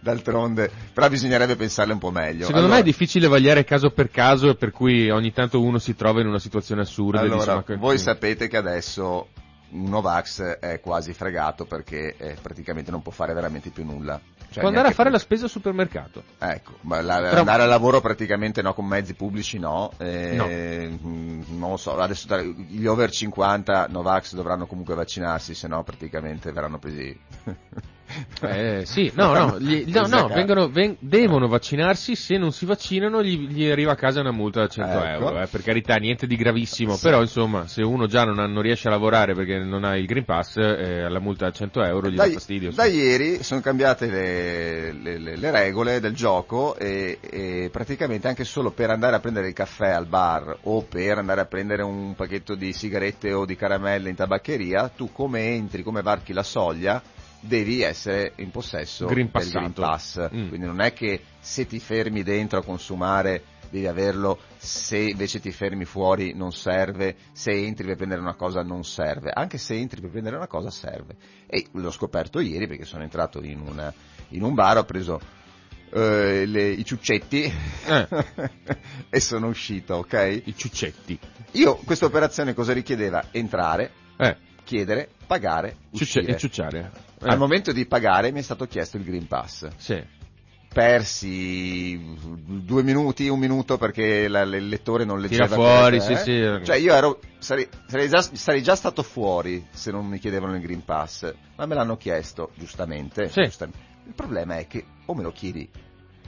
Speaker 2: d'altronde, però bisognerebbe pensarle un po' meglio.
Speaker 1: Secondo me
Speaker 2: Allora-
Speaker 1: è difficile vagliare caso per caso, e per cui ogni tanto uno si trova in una situazione assurda.
Speaker 2: Allora,
Speaker 1: che-
Speaker 2: voi sapete che adesso un Novax è quasi fregato perché eh, praticamente non può fare veramente più nulla. Cioè,
Speaker 1: Può andare a fare
Speaker 2: più-
Speaker 1: la spesa al supermercato.
Speaker 2: Ecco, ma la-
Speaker 1: Tra-
Speaker 2: andare al lavoro praticamente no, con mezzi pubblici no, eh, mm, non lo so, adesso gli over 50 Novax dovranno comunque vaccinarsi, se no praticamente verranno presi... (laughs)
Speaker 1: Eh, sì, no, no, gli- no, no,
Speaker 2: casa.
Speaker 1: vengono, ven- devono vaccinarsi, se non si vaccinano gli, gli arriva a casa una multa da 100
Speaker 2: Ecco.
Speaker 1: euro, eh, per carità, niente di gravissimo,
Speaker 2: Sì.
Speaker 1: però insomma, se uno già non, ha- non riesce a lavorare perché non ha il Green Pass, eh, la multa da 100 euro gli
Speaker 2: da,
Speaker 1: dà fastidio.
Speaker 2: da
Speaker 1: sì.
Speaker 2: ieri sono cambiate le, le- le- le regole del gioco e, e praticamente anche solo per andare a prendere il caffè al bar o per andare a prendere un pacchetto di sigarette o di caramelle in tabaccheria, tu come entri, come varchi la soglia, devi essere in possesso
Speaker 1: Green
Speaker 2: del Green. Pass.
Speaker 1: Mm.
Speaker 2: Quindi non è che se ti fermi dentro a consumare devi averlo, se invece ti fermi fuori non serve, se entri per prendere una cosa non serve, anche se entri per prendere una cosa serve. E l'ho scoperto ieri perché sono entrato in, una- in un bar, ho preso eh, le- i ciuccetti
Speaker 1: Eh. (laughs)
Speaker 2: e sono uscito, ok?
Speaker 1: I ciuccetti.
Speaker 2: Io questa operazione cosa richiedeva? Entrare,
Speaker 1: Eh,
Speaker 2: chiedere, pagare,
Speaker 1: ciucce-
Speaker 2: uscire.
Speaker 1: e ciucciare. Eh,
Speaker 2: Al momento di pagare mi è stato chiesto il Green Pass.
Speaker 1: Sì.
Speaker 2: Persi due minuti, un minuto perché la- il lettore non leggeva.
Speaker 1: Tira fuori,
Speaker 2: quello che-
Speaker 1: sì,
Speaker 2: eh.
Speaker 1: sì.
Speaker 2: Cioè io ero, sarei, sarei già, sarei già stato fuori se non mi chiedevano il Green Pass, ma me l'hanno chiesto, giustamente.
Speaker 1: Sì.
Speaker 2: giustamente. Il problema è che o me lo chiedi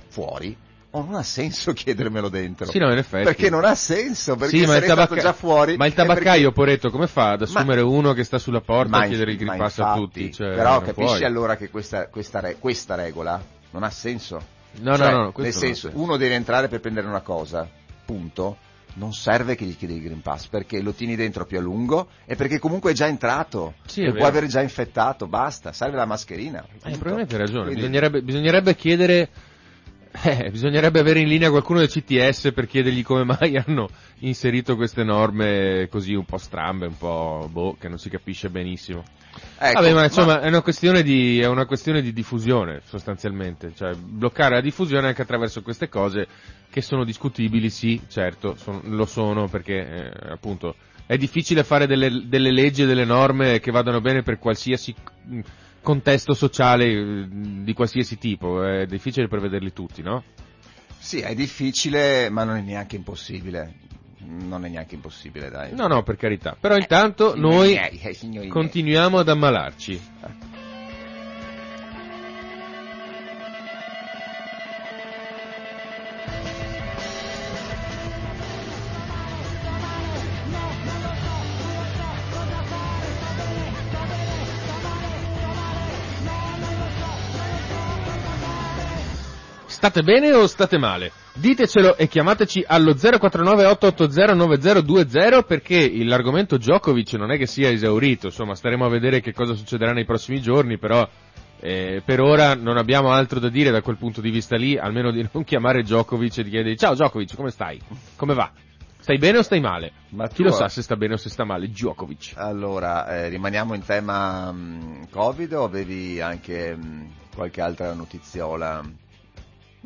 Speaker 2: fuori o non ha senso (laughs) chiedermelo dentro.
Speaker 1: Sì, no, in effetti.
Speaker 2: Perché non ha senso, perché
Speaker 1: Sì, ma il,
Speaker 2: sarei stato
Speaker 1: tabacca-
Speaker 2: già fuori.
Speaker 1: ma il
Speaker 2: e perché-
Speaker 1: tabaccaio, Poretto, come fa ad assumere uno che sta sulla porta
Speaker 2: Ma
Speaker 1: a chiedere il Green
Speaker 2: ma
Speaker 1: Pass a tutti? Cioè,
Speaker 2: però
Speaker 1: non
Speaker 2: capisci
Speaker 1: puoi.
Speaker 2: allora che questa, questa, re- questa regola non ha senso.
Speaker 1: No,
Speaker 2: Cioè,
Speaker 1: no, no,
Speaker 2: nel
Speaker 1: non
Speaker 2: senso,
Speaker 1: senso.
Speaker 2: uno deve entrare per prendere una cosa, punto. Non serve che gli chiedi il Green Pass perché lo tieni dentro più a lungo e perché comunque è già entrato
Speaker 1: Sì,
Speaker 2: e può aver già infettato, basta, serve la mascherina.
Speaker 1: Eh, probabilmente hai ragione.
Speaker 2: Quindi-
Speaker 1: Bisognerebbe, bisognerebbe chiedere. Eh, bisognerebbe avere in linea qualcuno del CTS per chiedergli come mai (laughs) hanno inserito queste norme così un po' strambe, un po' boh, che non si capisce benissimo.
Speaker 2: Ecco,
Speaker 1: Vabbè, ma insomma è una questione di, è una questione di diffusione sostanzialmente, cioè bloccare la diffusione anche attraverso queste cose che sono discutibili, sì, certo, sono- lo sono perché eh, appunto è difficile fare delle, delle leggi e delle norme che vadano bene per qualsiasi contesto sociale eh, di qualsiasi tipo, è difficile prevederli tutti, no?
Speaker 2: Sì, è difficile, ma non è neanche impossibile. Non è neanche impossibile, dai.
Speaker 1: No, no, per carità. Però intanto
Speaker 2: Signori
Speaker 1: noi
Speaker 2: miei, eh, miei.
Speaker 1: continuiamo ad ammalarci. State bene o state male? Ditecelo e chiamateci allo 049 880 9020 perché l'argomento Djokovic non è che sia esaurito, insomma staremo a vedere che cosa succederà nei prossimi giorni, però eh, per ora non abbiamo altro da dire da quel punto di vista lì, almeno di non chiamare Djokovic e di chiedere ciao Djokovic, come stai? Come va? Stai bene o stai male?
Speaker 2: Ma
Speaker 1: Chi lo sa se sta bene o se sta male? Djokovic.
Speaker 2: Allora, eh, rimaniamo in tema mh, Covid o avevi anche mh, qualche altra notiziola?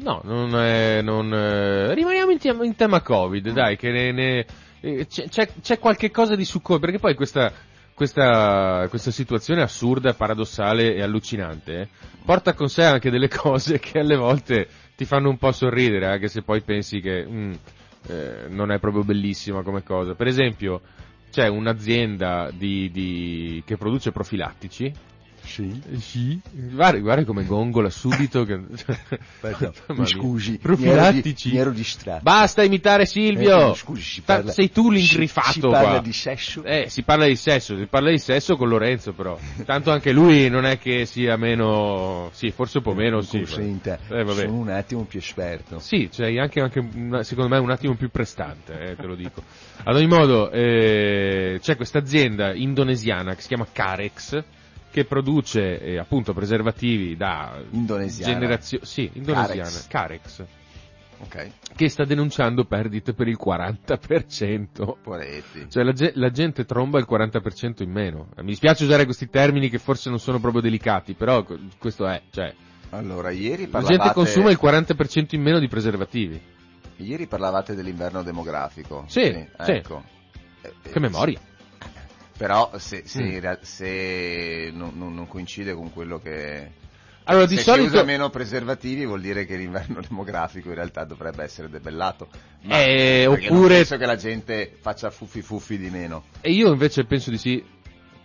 Speaker 1: No, non, è- non, eh, rimaniamo in, tema- in tema Covid, dai, che ne, ne- eh, c'è, c'è- c'è qualche cosa di su Covid, perché poi questa, questa, questa situazione assurda, paradossale e allucinante eh, porta con sé anche delle cose che alle volte ti fanno un po' sorridere, anche se poi pensi che mm, eh, non è proprio bellissima come cosa. Per esempio, c'è un'azienda di- di- che produce profilattici,
Speaker 2: Sì.
Speaker 1: sì, guarda, guarda come gongola subito. Che... (laughs) Mamma
Speaker 2: mi scusi,
Speaker 1: Profilattici.
Speaker 2: mi ero, di- mi ero distratto.
Speaker 1: Basta imitare Silvio.
Speaker 2: Eh, scusi, si parla-
Speaker 1: sei tu l'ingrifato
Speaker 2: si parla
Speaker 1: qua.
Speaker 2: di sesso?
Speaker 1: Eh, si parla di sesso, si parla di sesso con Lorenzo però. Tanto anche lui non è che sia meno... Sì, forse un po' meno, sì.
Speaker 2: Consenta,
Speaker 1: Eh, vabbè.
Speaker 2: sono un attimo più esperto.
Speaker 1: Sì, c'è anche, anche secondo me un attimo più prestante, eh, te lo dico. Ad ogni modo, eh, c'è questa azienda indonesiana che si chiama Carex, che produce eh, appunto preservativi da generazioni... Sì, indonesiana.
Speaker 2: Carex.
Speaker 1: Carex.
Speaker 2: Ok,
Speaker 1: Che sta denunciando perdite per il 40%.
Speaker 2: poretti.
Speaker 1: Cioè la, la gente tromba il 40% in meno. Eh, Mi dispiace usare questi termini che forse non sono proprio delicati, però questo è, cioè,
Speaker 2: Allora, ieri
Speaker 1: la
Speaker 2: parlavate,
Speaker 1: gente consuma il 40% in meno di preservativi.
Speaker 2: ieri parlavate dell'inverno demografico.
Speaker 1: Sì, sì.
Speaker 2: ecco. Eh, eh,
Speaker 1: Che memoria.
Speaker 2: Però se, se,
Speaker 1: Mm.
Speaker 2: se non, non- coincide con quello che...
Speaker 1: Allora, di
Speaker 2: se si
Speaker 1: solito...
Speaker 2: usa meno preservativi vuol dire che l'inverno (laughs) demografico in realtà dovrebbe essere debellato. Ma-
Speaker 1: Eh,
Speaker 2: non
Speaker 1: oppure-
Speaker 2: penso che la gente faccia fuffi fuffi di meno.
Speaker 1: E io invece penso di sì.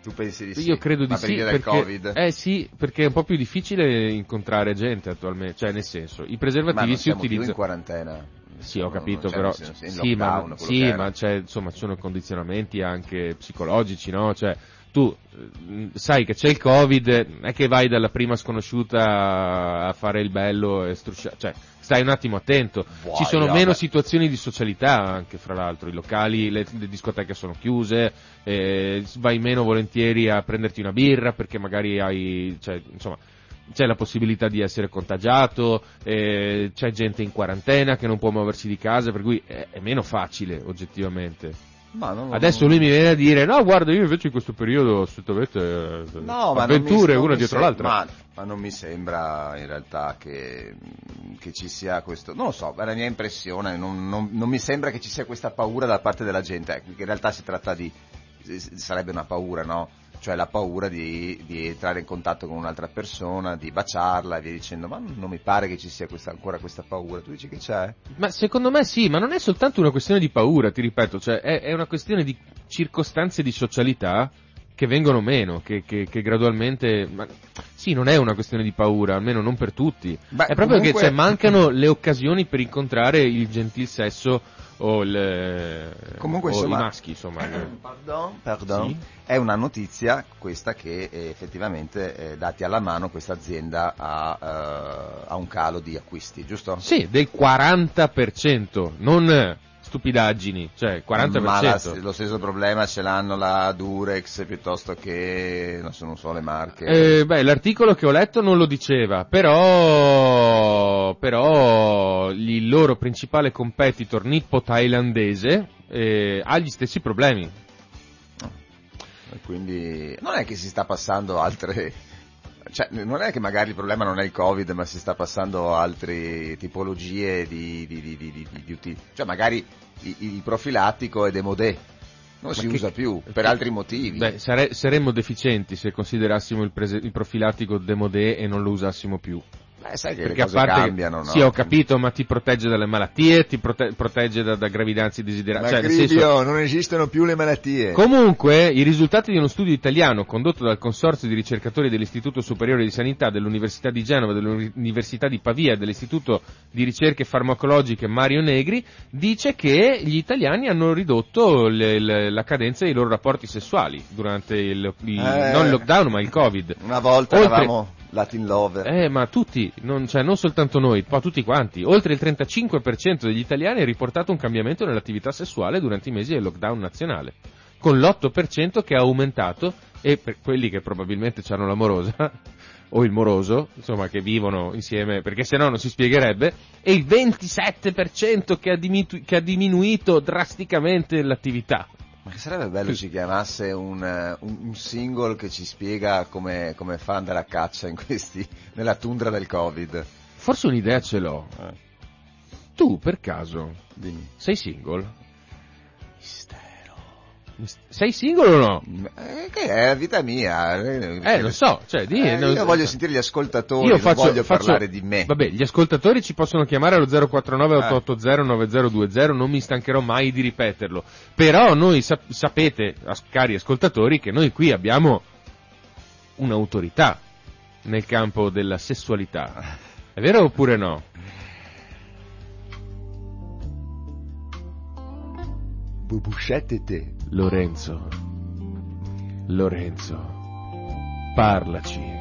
Speaker 2: Tu pensi di sì?
Speaker 1: Io credo di sì. perché,
Speaker 2: Covid?
Speaker 1: Eh sì, perché è un po' più difficile incontrare gente attualmente. Cioè, nel senso, i preservativi si
Speaker 2: più in
Speaker 1: utilizzano...
Speaker 2: quarantena.
Speaker 1: Sì, ho capito,
Speaker 2: c'è,
Speaker 1: però sì, ma,
Speaker 2: lockdown,
Speaker 1: sì, ma c'è, insomma, ci sono condizionamenti anche psicologici, no? Cioè, tu sai che c'è il Covid, non è che vai dalla prima sconosciuta a fare il bello e strusciare, cioè, stai un attimo attento.
Speaker 2: Vuoi,
Speaker 1: Ci sono meno situazioni di socialità anche, fra l'altro, i locali, le, le discoteche sono chiuse, eh, vai meno volentieri a prenderti una birra perché magari hai, cioè, insomma, c'è la possibilità di essere contagiato, eh, c'è gente in quarantena che non può muoversi di casa, per cui è, è meno facile oggettivamente.
Speaker 2: Ma non-
Speaker 1: Adesso lui mi viene a dire, no guarda io invece in questo periodo assolutamente
Speaker 2: No,
Speaker 1: avventure una dietro l'altra.
Speaker 2: Ma, ma non mi sembra in realtà che, che ci sia questo. Non lo so, è la mia impressione. Non, non- non mi sembra che ci sia questa paura da parte della gente. Ecco, che in realtà si tratta di. sarebbe una paura, no? Cioè la paura di, di entrare in contatto con un'altra persona, di baciarla e via dicendo. Ma non mi pare che ci sia questa- ancora questa paura. Tu dici che c'è?
Speaker 1: Ma secondo me sì, ma non è soltanto una questione di paura, ti ripeto, cioè è, è una questione di circostanze di socialità che vengono meno, che, che- che gradualmente... ma- sì, non è una questione di paura, almeno non per tutti.
Speaker 2: Beh,
Speaker 1: è proprio
Speaker 2: comunque-
Speaker 1: che cioè, mancano le occasioni per incontrare il gentil sesso o, il,
Speaker 2: Comunque,
Speaker 1: o
Speaker 2: insomma-
Speaker 1: i maschi, insomma. (coughs)
Speaker 2: Pardon, pardon.
Speaker 1: Sì.
Speaker 2: È una notizia questa che eh, effettivamente eh, dati alla mano questa azienda ha, eh, ha un calo di acquisti, giusto?
Speaker 1: Sì, del 40%, non stupidaggini, cioè 40%.
Speaker 2: Ma la- lo stesso problema ce l'hanno la Durex piuttosto che non so, non so le marche.
Speaker 1: Eh, beh, l'articolo che ho letto non lo diceva, però, però il loro principale competitor nippo-thailandese eh, ha gli stessi problemi.
Speaker 2: Quindi non è che si sta passando altre cioè, non è che magari il problema non è il Covid, ma si sta passando altre tipologie di, di, di, di, di, di Cioè, magari il, il profilattico è demodé, non si
Speaker 1: che-
Speaker 2: usa più, per altri motivi.
Speaker 1: Beh, sare- saremmo deficienti se considerassimo il, prese- il profilattico demodé e non lo usassimo più.
Speaker 2: Beh, sai che
Speaker 1: Perché a parte,
Speaker 2: cambiano, no?
Speaker 1: sì, ho capito, ma ti protegge dalle malattie, ti prote- protegge da, da gravidanze desiderate. Cioè, nel senso,
Speaker 2: non esistono più le malattie.
Speaker 1: Comunque, i risultati di uno studio italiano condotto dal Consorzio di ricercatori dell'Istituto Superiore di Sanità dell'Università di Genova, dell'Università di Pavia e dell'Istituto di Ricerche Farmacologiche Mario Negri dice che gli italiani hanno ridotto le- le- la cadenza dei loro rapporti sessuali durante il, il-
Speaker 2: Eh.
Speaker 1: non il lockdown ma il Covid.
Speaker 2: Una volta
Speaker 1: Oltre-
Speaker 2: eravamo Latin lover.
Speaker 1: Eh, ma tutti, non, cioè, non soltanto noi, ma tutti quanti. Oltre il 35% degli italiani ha riportato un cambiamento nell'attività sessuale durante i mesi del lockdown nazionale, con l'8% che ha aumentato, e per quelli che probabilmente hanno l'amorosa, (laughs) o il moroso, insomma, che vivono insieme, perché se no non si spiegherebbe, e il 27% che ha, dimitu- che ha diminuito drasticamente l'attività.
Speaker 2: Ma che sarebbe bello ci chiamasse un, eh, un- un single che ci spiega come, come fa andare a caccia in questi, nella tundra del Covid.
Speaker 1: Forse un'idea ce l'ho.
Speaker 2: Eh,
Speaker 1: Tu, per caso,
Speaker 2: dimmi.
Speaker 1: sei single?
Speaker 2: Mistero.
Speaker 1: Sei single o no?
Speaker 2: Eh, che è la vita mia.
Speaker 1: Eh, lo so, cioè, di,
Speaker 2: Eh,
Speaker 1: no,
Speaker 2: io voglio sentire gli ascoltatori,
Speaker 1: io
Speaker 2: non
Speaker 1: faccio,
Speaker 2: voglio
Speaker 1: faccio-
Speaker 2: parlare di me.
Speaker 1: Vabbè, gli ascoltatori ci possono chiamare allo 049
Speaker 2: Eh.
Speaker 1: 880 9020, non mi stancherò mai di ripeterlo. Però noi sap- sapete, as- cari ascoltatori, che noi qui abbiamo un'autorità nel campo della sessualità. È vero oppure no?
Speaker 2: Bubushette te.
Speaker 1: Lorenzo. Lorenzo. Parlaci.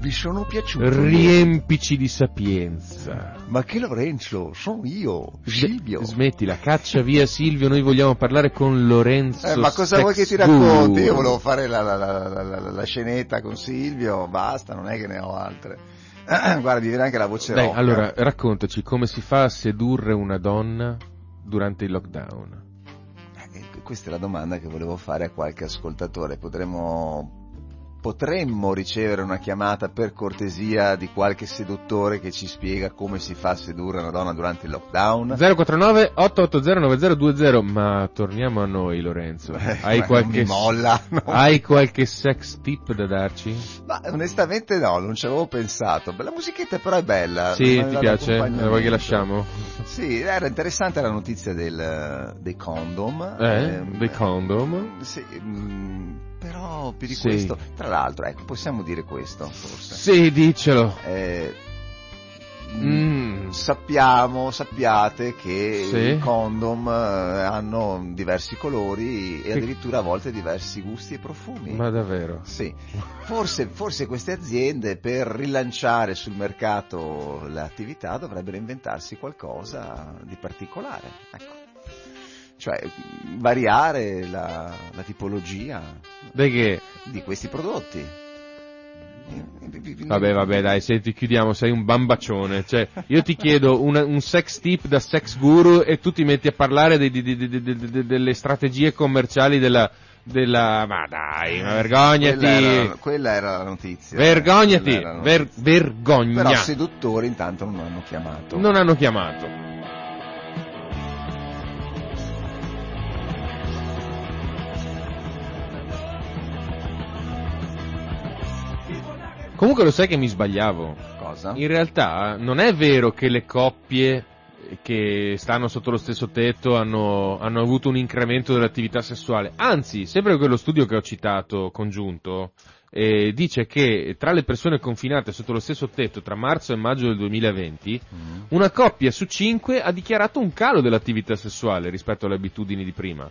Speaker 2: Vi sono piaciuto.
Speaker 1: Riempici di sapienza.
Speaker 2: Ma che Lorenzo? Sono io, Silvio.
Speaker 1: Smettila, caccia via Silvio, noi vogliamo parlare con Lorenzo.
Speaker 2: Eh, ma cosa vuoi che ti racconti? Io volevo fare la, la- la- la- la- la scenetta con Silvio, basta, non è che ne ho altre. (clears throat) Guarda, mi viene anche la voce rocca.
Speaker 1: allora, raccontaci come si fa a sedurre una donna durante il lockdown.
Speaker 2: Questa è la domanda che volevo fare a qualche ascoltatore. Potremmo, potremmo ricevere una chiamata per cortesia di qualche seduttore che ci spiega come si fa a sedurre una donna durante il lockdown?
Speaker 1: 049 880 9020, ma torniamo a noi Lorenzo.
Speaker 2: Eh,
Speaker 1: Hai qualche,
Speaker 2: non mi molla, (laughs) no.
Speaker 1: hai qualche sex tip da darci?
Speaker 2: Ma onestamente no, non ci avevo pensato. La musichetta però è bella.
Speaker 1: Sì, ti piace? La vuoi che lasciamo?
Speaker 2: Sì, era interessante la notizia del, dei condom.
Speaker 1: Eh?
Speaker 2: Ehm,
Speaker 1: Dei condom?
Speaker 2: Sì, mm, però più di
Speaker 1: Sì.
Speaker 2: questo, tra l'altro, ecco, possiamo dire questo, forse.
Speaker 1: Sì, dicelo.
Speaker 2: Eh,
Speaker 1: Mm.
Speaker 2: Sappiamo, sappiate che
Speaker 1: Sì.
Speaker 2: i condom eh, hanno diversi colori e addirittura a volte diversi gusti e profumi.
Speaker 1: Ma davvero?
Speaker 2: Sì, forse, forse queste aziende per rilanciare sul mercato l'attività dovrebbero inventarsi qualcosa di particolare, ecco. Cioè variare la, la tipologia di questi prodotti.
Speaker 1: Vabbè, vabbè, dai, senti, chiudiamo, sei un bambaccione. Cioè, io ti chiedo una- un sex tip da sex guru e tu ti metti a parlare di- di- di- delle strategie commerciali della, della... Ma dai, ma vergognati!
Speaker 2: Quella era, quella era la notizia.
Speaker 1: Vergognati!
Speaker 2: La
Speaker 1: Ver-
Speaker 2: notizia.
Speaker 1: vergogna!
Speaker 2: Però seduttori intanto non hanno chiamato.
Speaker 1: Non hanno chiamato. Comunque lo sai che mi sbagliavo.
Speaker 2: Cosa?
Speaker 1: In realtà non è vero che le coppie che stanno sotto lo stesso tetto hanno, hanno avuto un incremento dell'attività sessuale. Anzi, sempre quello studio che ho citato congiunto eh, dice che tra le persone confinate sotto lo stesso tetto tra marzo e maggio del 2020
Speaker 2: Mm.
Speaker 1: una coppia su cinque ha dichiarato un calo dell'attività sessuale rispetto alle abitudini di prima.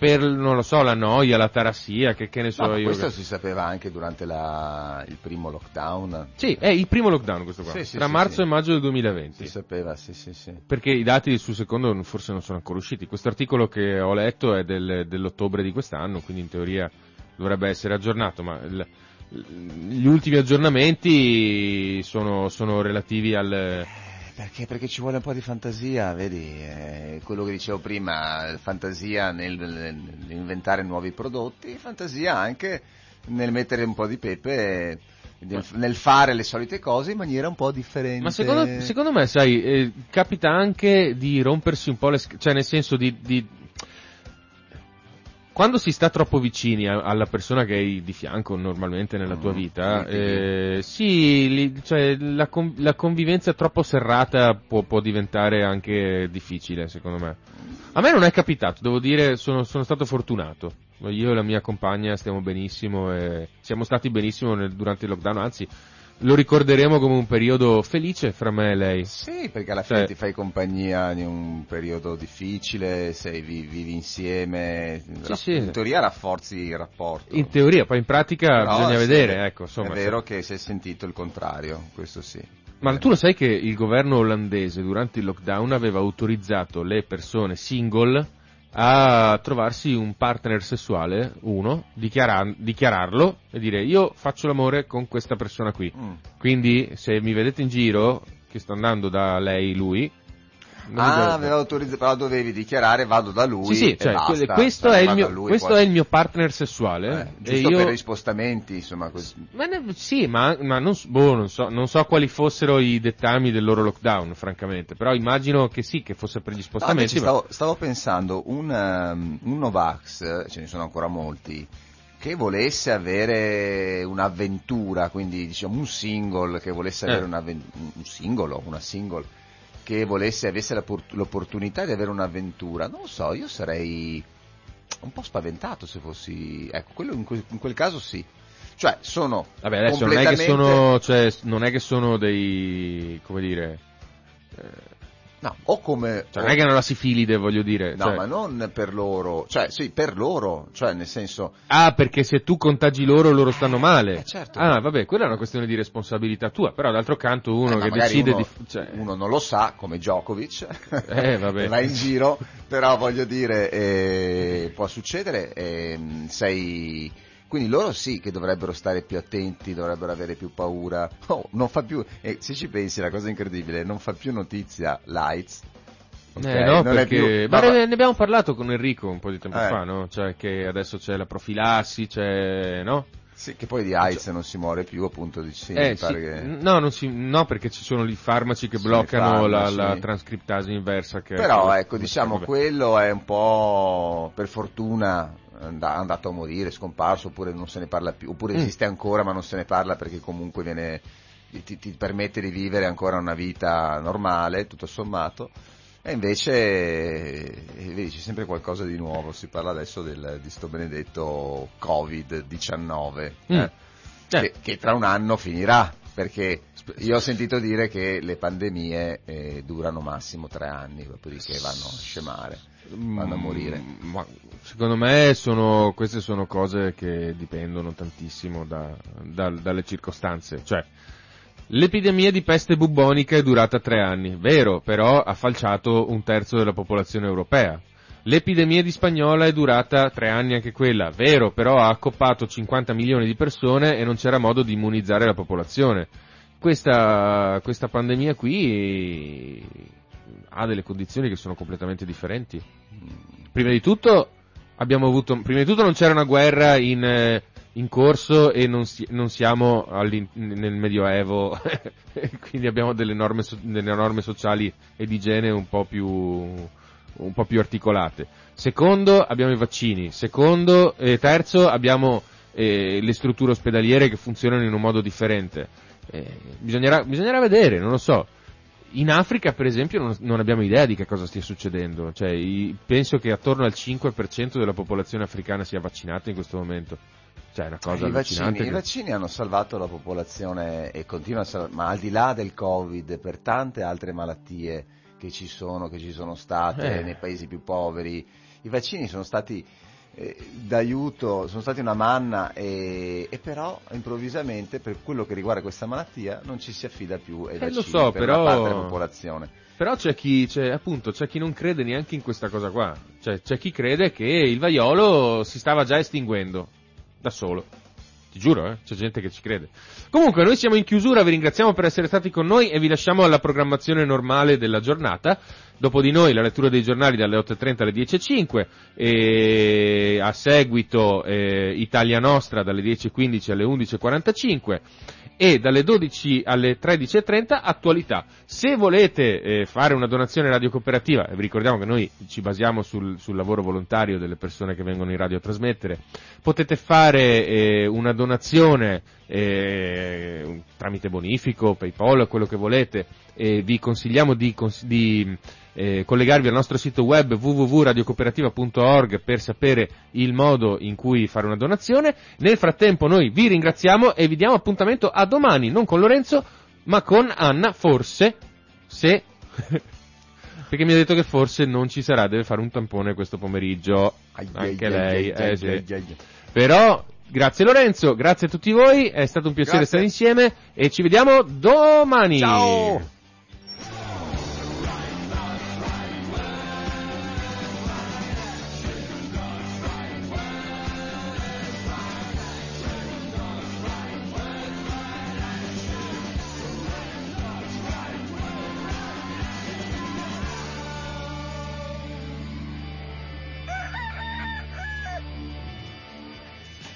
Speaker 1: Per, non lo so, la noia, la tarassia, che, che ne so
Speaker 2: No,
Speaker 1: io.
Speaker 2: questo si sapeva anche durante la- il primo lockdown.
Speaker 1: Sì, è il primo lockdown questo qua,
Speaker 2: Sì, sì,
Speaker 1: tra
Speaker 2: sì,
Speaker 1: marzo e maggio del 2020.
Speaker 2: Si sapeva, sì, sì, sì.
Speaker 1: Perché i dati sul secondo forse non sono ancora usciti. Questo articolo che ho letto è del- dell'ottobre di quest'anno, quindi in teoria dovrebbe essere aggiornato, ma il- gli ultimi aggiornamenti sono, sono relativi al...
Speaker 2: Perché? Perché ci vuole un po' di fantasia, vedi? eh, quello che dicevo prima, fantasia nel, nel inventare nuovi prodotti, fantasia anche nel mettere un po' di pepe, nel, fare le solite cose in maniera un po' differente.
Speaker 1: Ma secondo, secondo me, sai, eh, capita anche di rompersi un po' le... cioè nel senso di... di- Quando si sta troppo vicini a- alla persona che hai di fianco normalmente nella tua
Speaker 2: Mm,
Speaker 1: vita, eh, sì, li- cioè, la, con- la convivenza troppo serrata può, può diventare anche difficile, secondo me. A me non è capitato, devo dire, sono, sono stato fortunato. Io e la mia compagna stiamo benissimo e siamo stati benissimo nel- durante il lockdown, anzi lo ricorderemo come un periodo felice fra me e lei.
Speaker 2: Sì, perché alla fine
Speaker 1: Cioè-
Speaker 2: ti fai compagnia in un periodo difficile, sei, vi- vivi insieme,
Speaker 1: Sì, sì.
Speaker 2: in teoria rafforzi il rapporto.
Speaker 1: In teoria, poi in pratica
Speaker 2: Però,
Speaker 1: bisogna
Speaker 2: sì,
Speaker 1: vedere, ecco, insomma.
Speaker 2: È vero che si è sentito il contrario, questo sì.
Speaker 1: Ma tu lo sai che il governo olandese durante il lockdown aveva autorizzato le persone single a trovarsi un partner sessuale, uno, dichiara- dichiararlo e dire io faccio l'amore con questa persona qui.
Speaker 2: Mm.
Speaker 1: Quindi se mi vedete in giro, che sto andando da lei, lui...
Speaker 2: Ah, aveva autorizzato, però dovevi dichiarare vado da lui
Speaker 1: Sì, sì,
Speaker 2: e
Speaker 1: cioè,
Speaker 2: basta.
Speaker 1: que- questo,
Speaker 2: Cioè,
Speaker 1: è il mio,
Speaker 2: lui,
Speaker 1: questo
Speaker 2: poi-
Speaker 1: è il mio partner sessuale.
Speaker 2: eh,
Speaker 1: e
Speaker 2: giusto
Speaker 1: io...
Speaker 2: per gli spostamenti, insomma, così.
Speaker 1: Ma ne- sì, ma, ma non, boh, non, so, non so quali fossero i dettami del loro lockdown, francamente. Però immagino che sì, che fosse per gli
Speaker 2: No,
Speaker 1: spostamenti.
Speaker 2: invece
Speaker 1: ma-
Speaker 2: stavo, stavo pensando, un, um, un Novax, eh, ce ne sono ancora molti, che volesse avere un'avventura, quindi diciamo un single che volesse
Speaker 1: Eh.
Speaker 2: avere un'avven- un singolo, una single, che volesse, avesse l'opportunità di avere un'avventura, non lo so, io sarei un po' spaventato se fossi, ecco, quello in, quel, in quel caso sì. Cioè, sono
Speaker 1: Vabbè, adesso non è che
Speaker 2: completamente-
Speaker 1: sono, cioè, non è che sono dei, come dire, eh,
Speaker 2: No, o come...
Speaker 1: cioè, non è che hanno la sifilide, voglio dire.
Speaker 2: No,
Speaker 1: cioè-
Speaker 2: ma non per loro, cioè sì, per loro, cioè nel senso,
Speaker 1: Ah, perché se tu contagi loro, loro stanno male.
Speaker 2: Eh, certo.
Speaker 1: Ah, vabbè, quella è una questione di responsabilità tua, però d'altro canto uno
Speaker 2: eh,
Speaker 1: che decide
Speaker 2: uno,
Speaker 1: di... Cioè,
Speaker 2: uno non lo sa, come Djokovic,
Speaker 1: Eh, vabbè. (laughs)
Speaker 2: va in giro, però voglio dire, eh, può succedere, ehm, sei... Quindi loro sì che dovrebbero stare più attenti, dovrebbero avere più paura. Oh, non fa più, e se ci pensi la cosa incredibile, non fa più notizia Lights. ok?
Speaker 1: Eh, no, perché...
Speaker 2: più-
Speaker 1: ma
Speaker 2: no,
Speaker 1: ne ne abbiamo parlato con Enrico un po' di tempo
Speaker 2: Eh.
Speaker 1: fa, no? Cioè che adesso c'è la profilassi, c'è... no?
Speaker 2: Sì, che poi di AIDS non si muore più, appunto, dici, sì,
Speaker 1: Eh, sì.
Speaker 2: che...
Speaker 1: no, non si- no, perché ci sono i farmaci che
Speaker 2: i
Speaker 1: bloccano la,
Speaker 2: farmaci.
Speaker 1: la trascriptasi inversa. Che
Speaker 2: Però
Speaker 1: che-
Speaker 2: ecco, diciamo,
Speaker 1: vabbè.
Speaker 2: quello è un po' per fortuna and- andato a morire, scomparso, oppure non se ne parla più, oppure
Speaker 1: Mm.
Speaker 2: esiste ancora ma non se ne parla perché comunque viene, ti, ti permette di vivere ancora una vita normale, tutto sommato. E invece, eh, vedi, c'è sempre qualcosa di nuovo, si parla adesso del, di sto benedetto Covid-19,
Speaker 1: Mm.
Speaker 2: eh, che, che tra un anno finirà, perché io ho sentito dire che le pandemie eh, durano massimo tre anni, dopodiché vanno a scemare, vanno a morire.
Speaker 1: Mm, Ma secondo me sono, queste sono cose che dipendono tantissimo da- da- dalle circostanze. Cioè, l'epidemia di peste bubbonica è durata tre anni, vero, però ha falciato un terzo della popolazione europea. L'epidemia di spagnola è durata tre anni anche quella, vero, però ha accoppato 50 milioni di persone e non c'era modo di immunizzare la popolazione. Questa, questa pandemia qui ha delle condizioni che sono completamente differenti. Prima di tutto, abbiamo avuto, prima di tutto non c'era una guerra in, eh, in corso e non, si, non siamo nel Medioevo, (laughs) quindi abbiamo delle norme, delle norme sociali e di igiene un po' più, un po' più articolate. Secondo, abbiamo i vaccini. Secondo, eh, terzo, abbiamo eh, le strutture ospedaliere che funzionano in un modo differente. Eh, bisognerà, bisognerà, vedere, non lo so. In Africa, per esempio, non, non abbiamo idea di che cosa stia succedendo. Cioè, penso che attorno al 5% della popolazione africana sia vaccinata in questo momento. Cioè, è una cosa
Speaker 2: I vaccini,
Speaker 1: che...
Speaker 2: I vaccini hanno salvato la popolazione e continuano a salvare, ma al di là del Covid, per tante altre malattie che ci sono, che ci sono state
Speaker 1: Eh.
Speaker 2: nei paesi più poveri, i vaccini sono stati eh, d'aiuto, sono stati una manna e, e però improvvisamente per quello che riguarda questa malattia non ci si affida più ai
Speaker 1: Eh,
Speaker 2: vaccini
Speaker 1: lo so,
Speaker 2: per
Speaker 1: però-
Speaker 2: parte della popolazione.
Speaker 1: Però c'è chi, c'è, appunto, c'è chi non crede neanche in questa cosa qua. Cioè, c'è chi crede che il vaiolo si stava già estinguendo. Da solo. Ti giuro, eh? C'è gente che ci crede. Comunque, noi siamo in chiusura, vi ringraziamo per essere stati con noi e vi lasciamo alla programmazione normale della giornata. Dopo di noi la lettura dei giornali dalle 8.30 alle 10.05 e a seguito eh, Italia Nostra dalle 10.15 alle 11.45 e dalle 12 alle 13.30 attualità. Se volete eh, fare una donazione radio cooperativa, vi ricordiamo che noi ci basiamo sul, sul lavoro volontario delle persone che vengono in radio a trasmettere, potete fare eh, una donazione eh, tramite bonifico, PayPal, quello che volete, e vi consigliamo di, di eh, collegarvi al nostro sito web www.radiocooperativa.org per sapere il modo in cui fare una donazione. Nel frattempo noi vi ringraziamo e vi diamo appuntamento a domani, non con Lorenzo, ma con Anna, forse, se... (laughs) Perché mi ha detto che forse non ci sarà, deve fare un tampone questo pomeriggio. Anche lei, eh, sì. Però, grazie Lorenzo, grazie a tutti voi, è stato un piacere
Speaker 2: Grazie.
Speaker 1: stare insieme e ci vediamo domani.
Speaker 2: Ciao!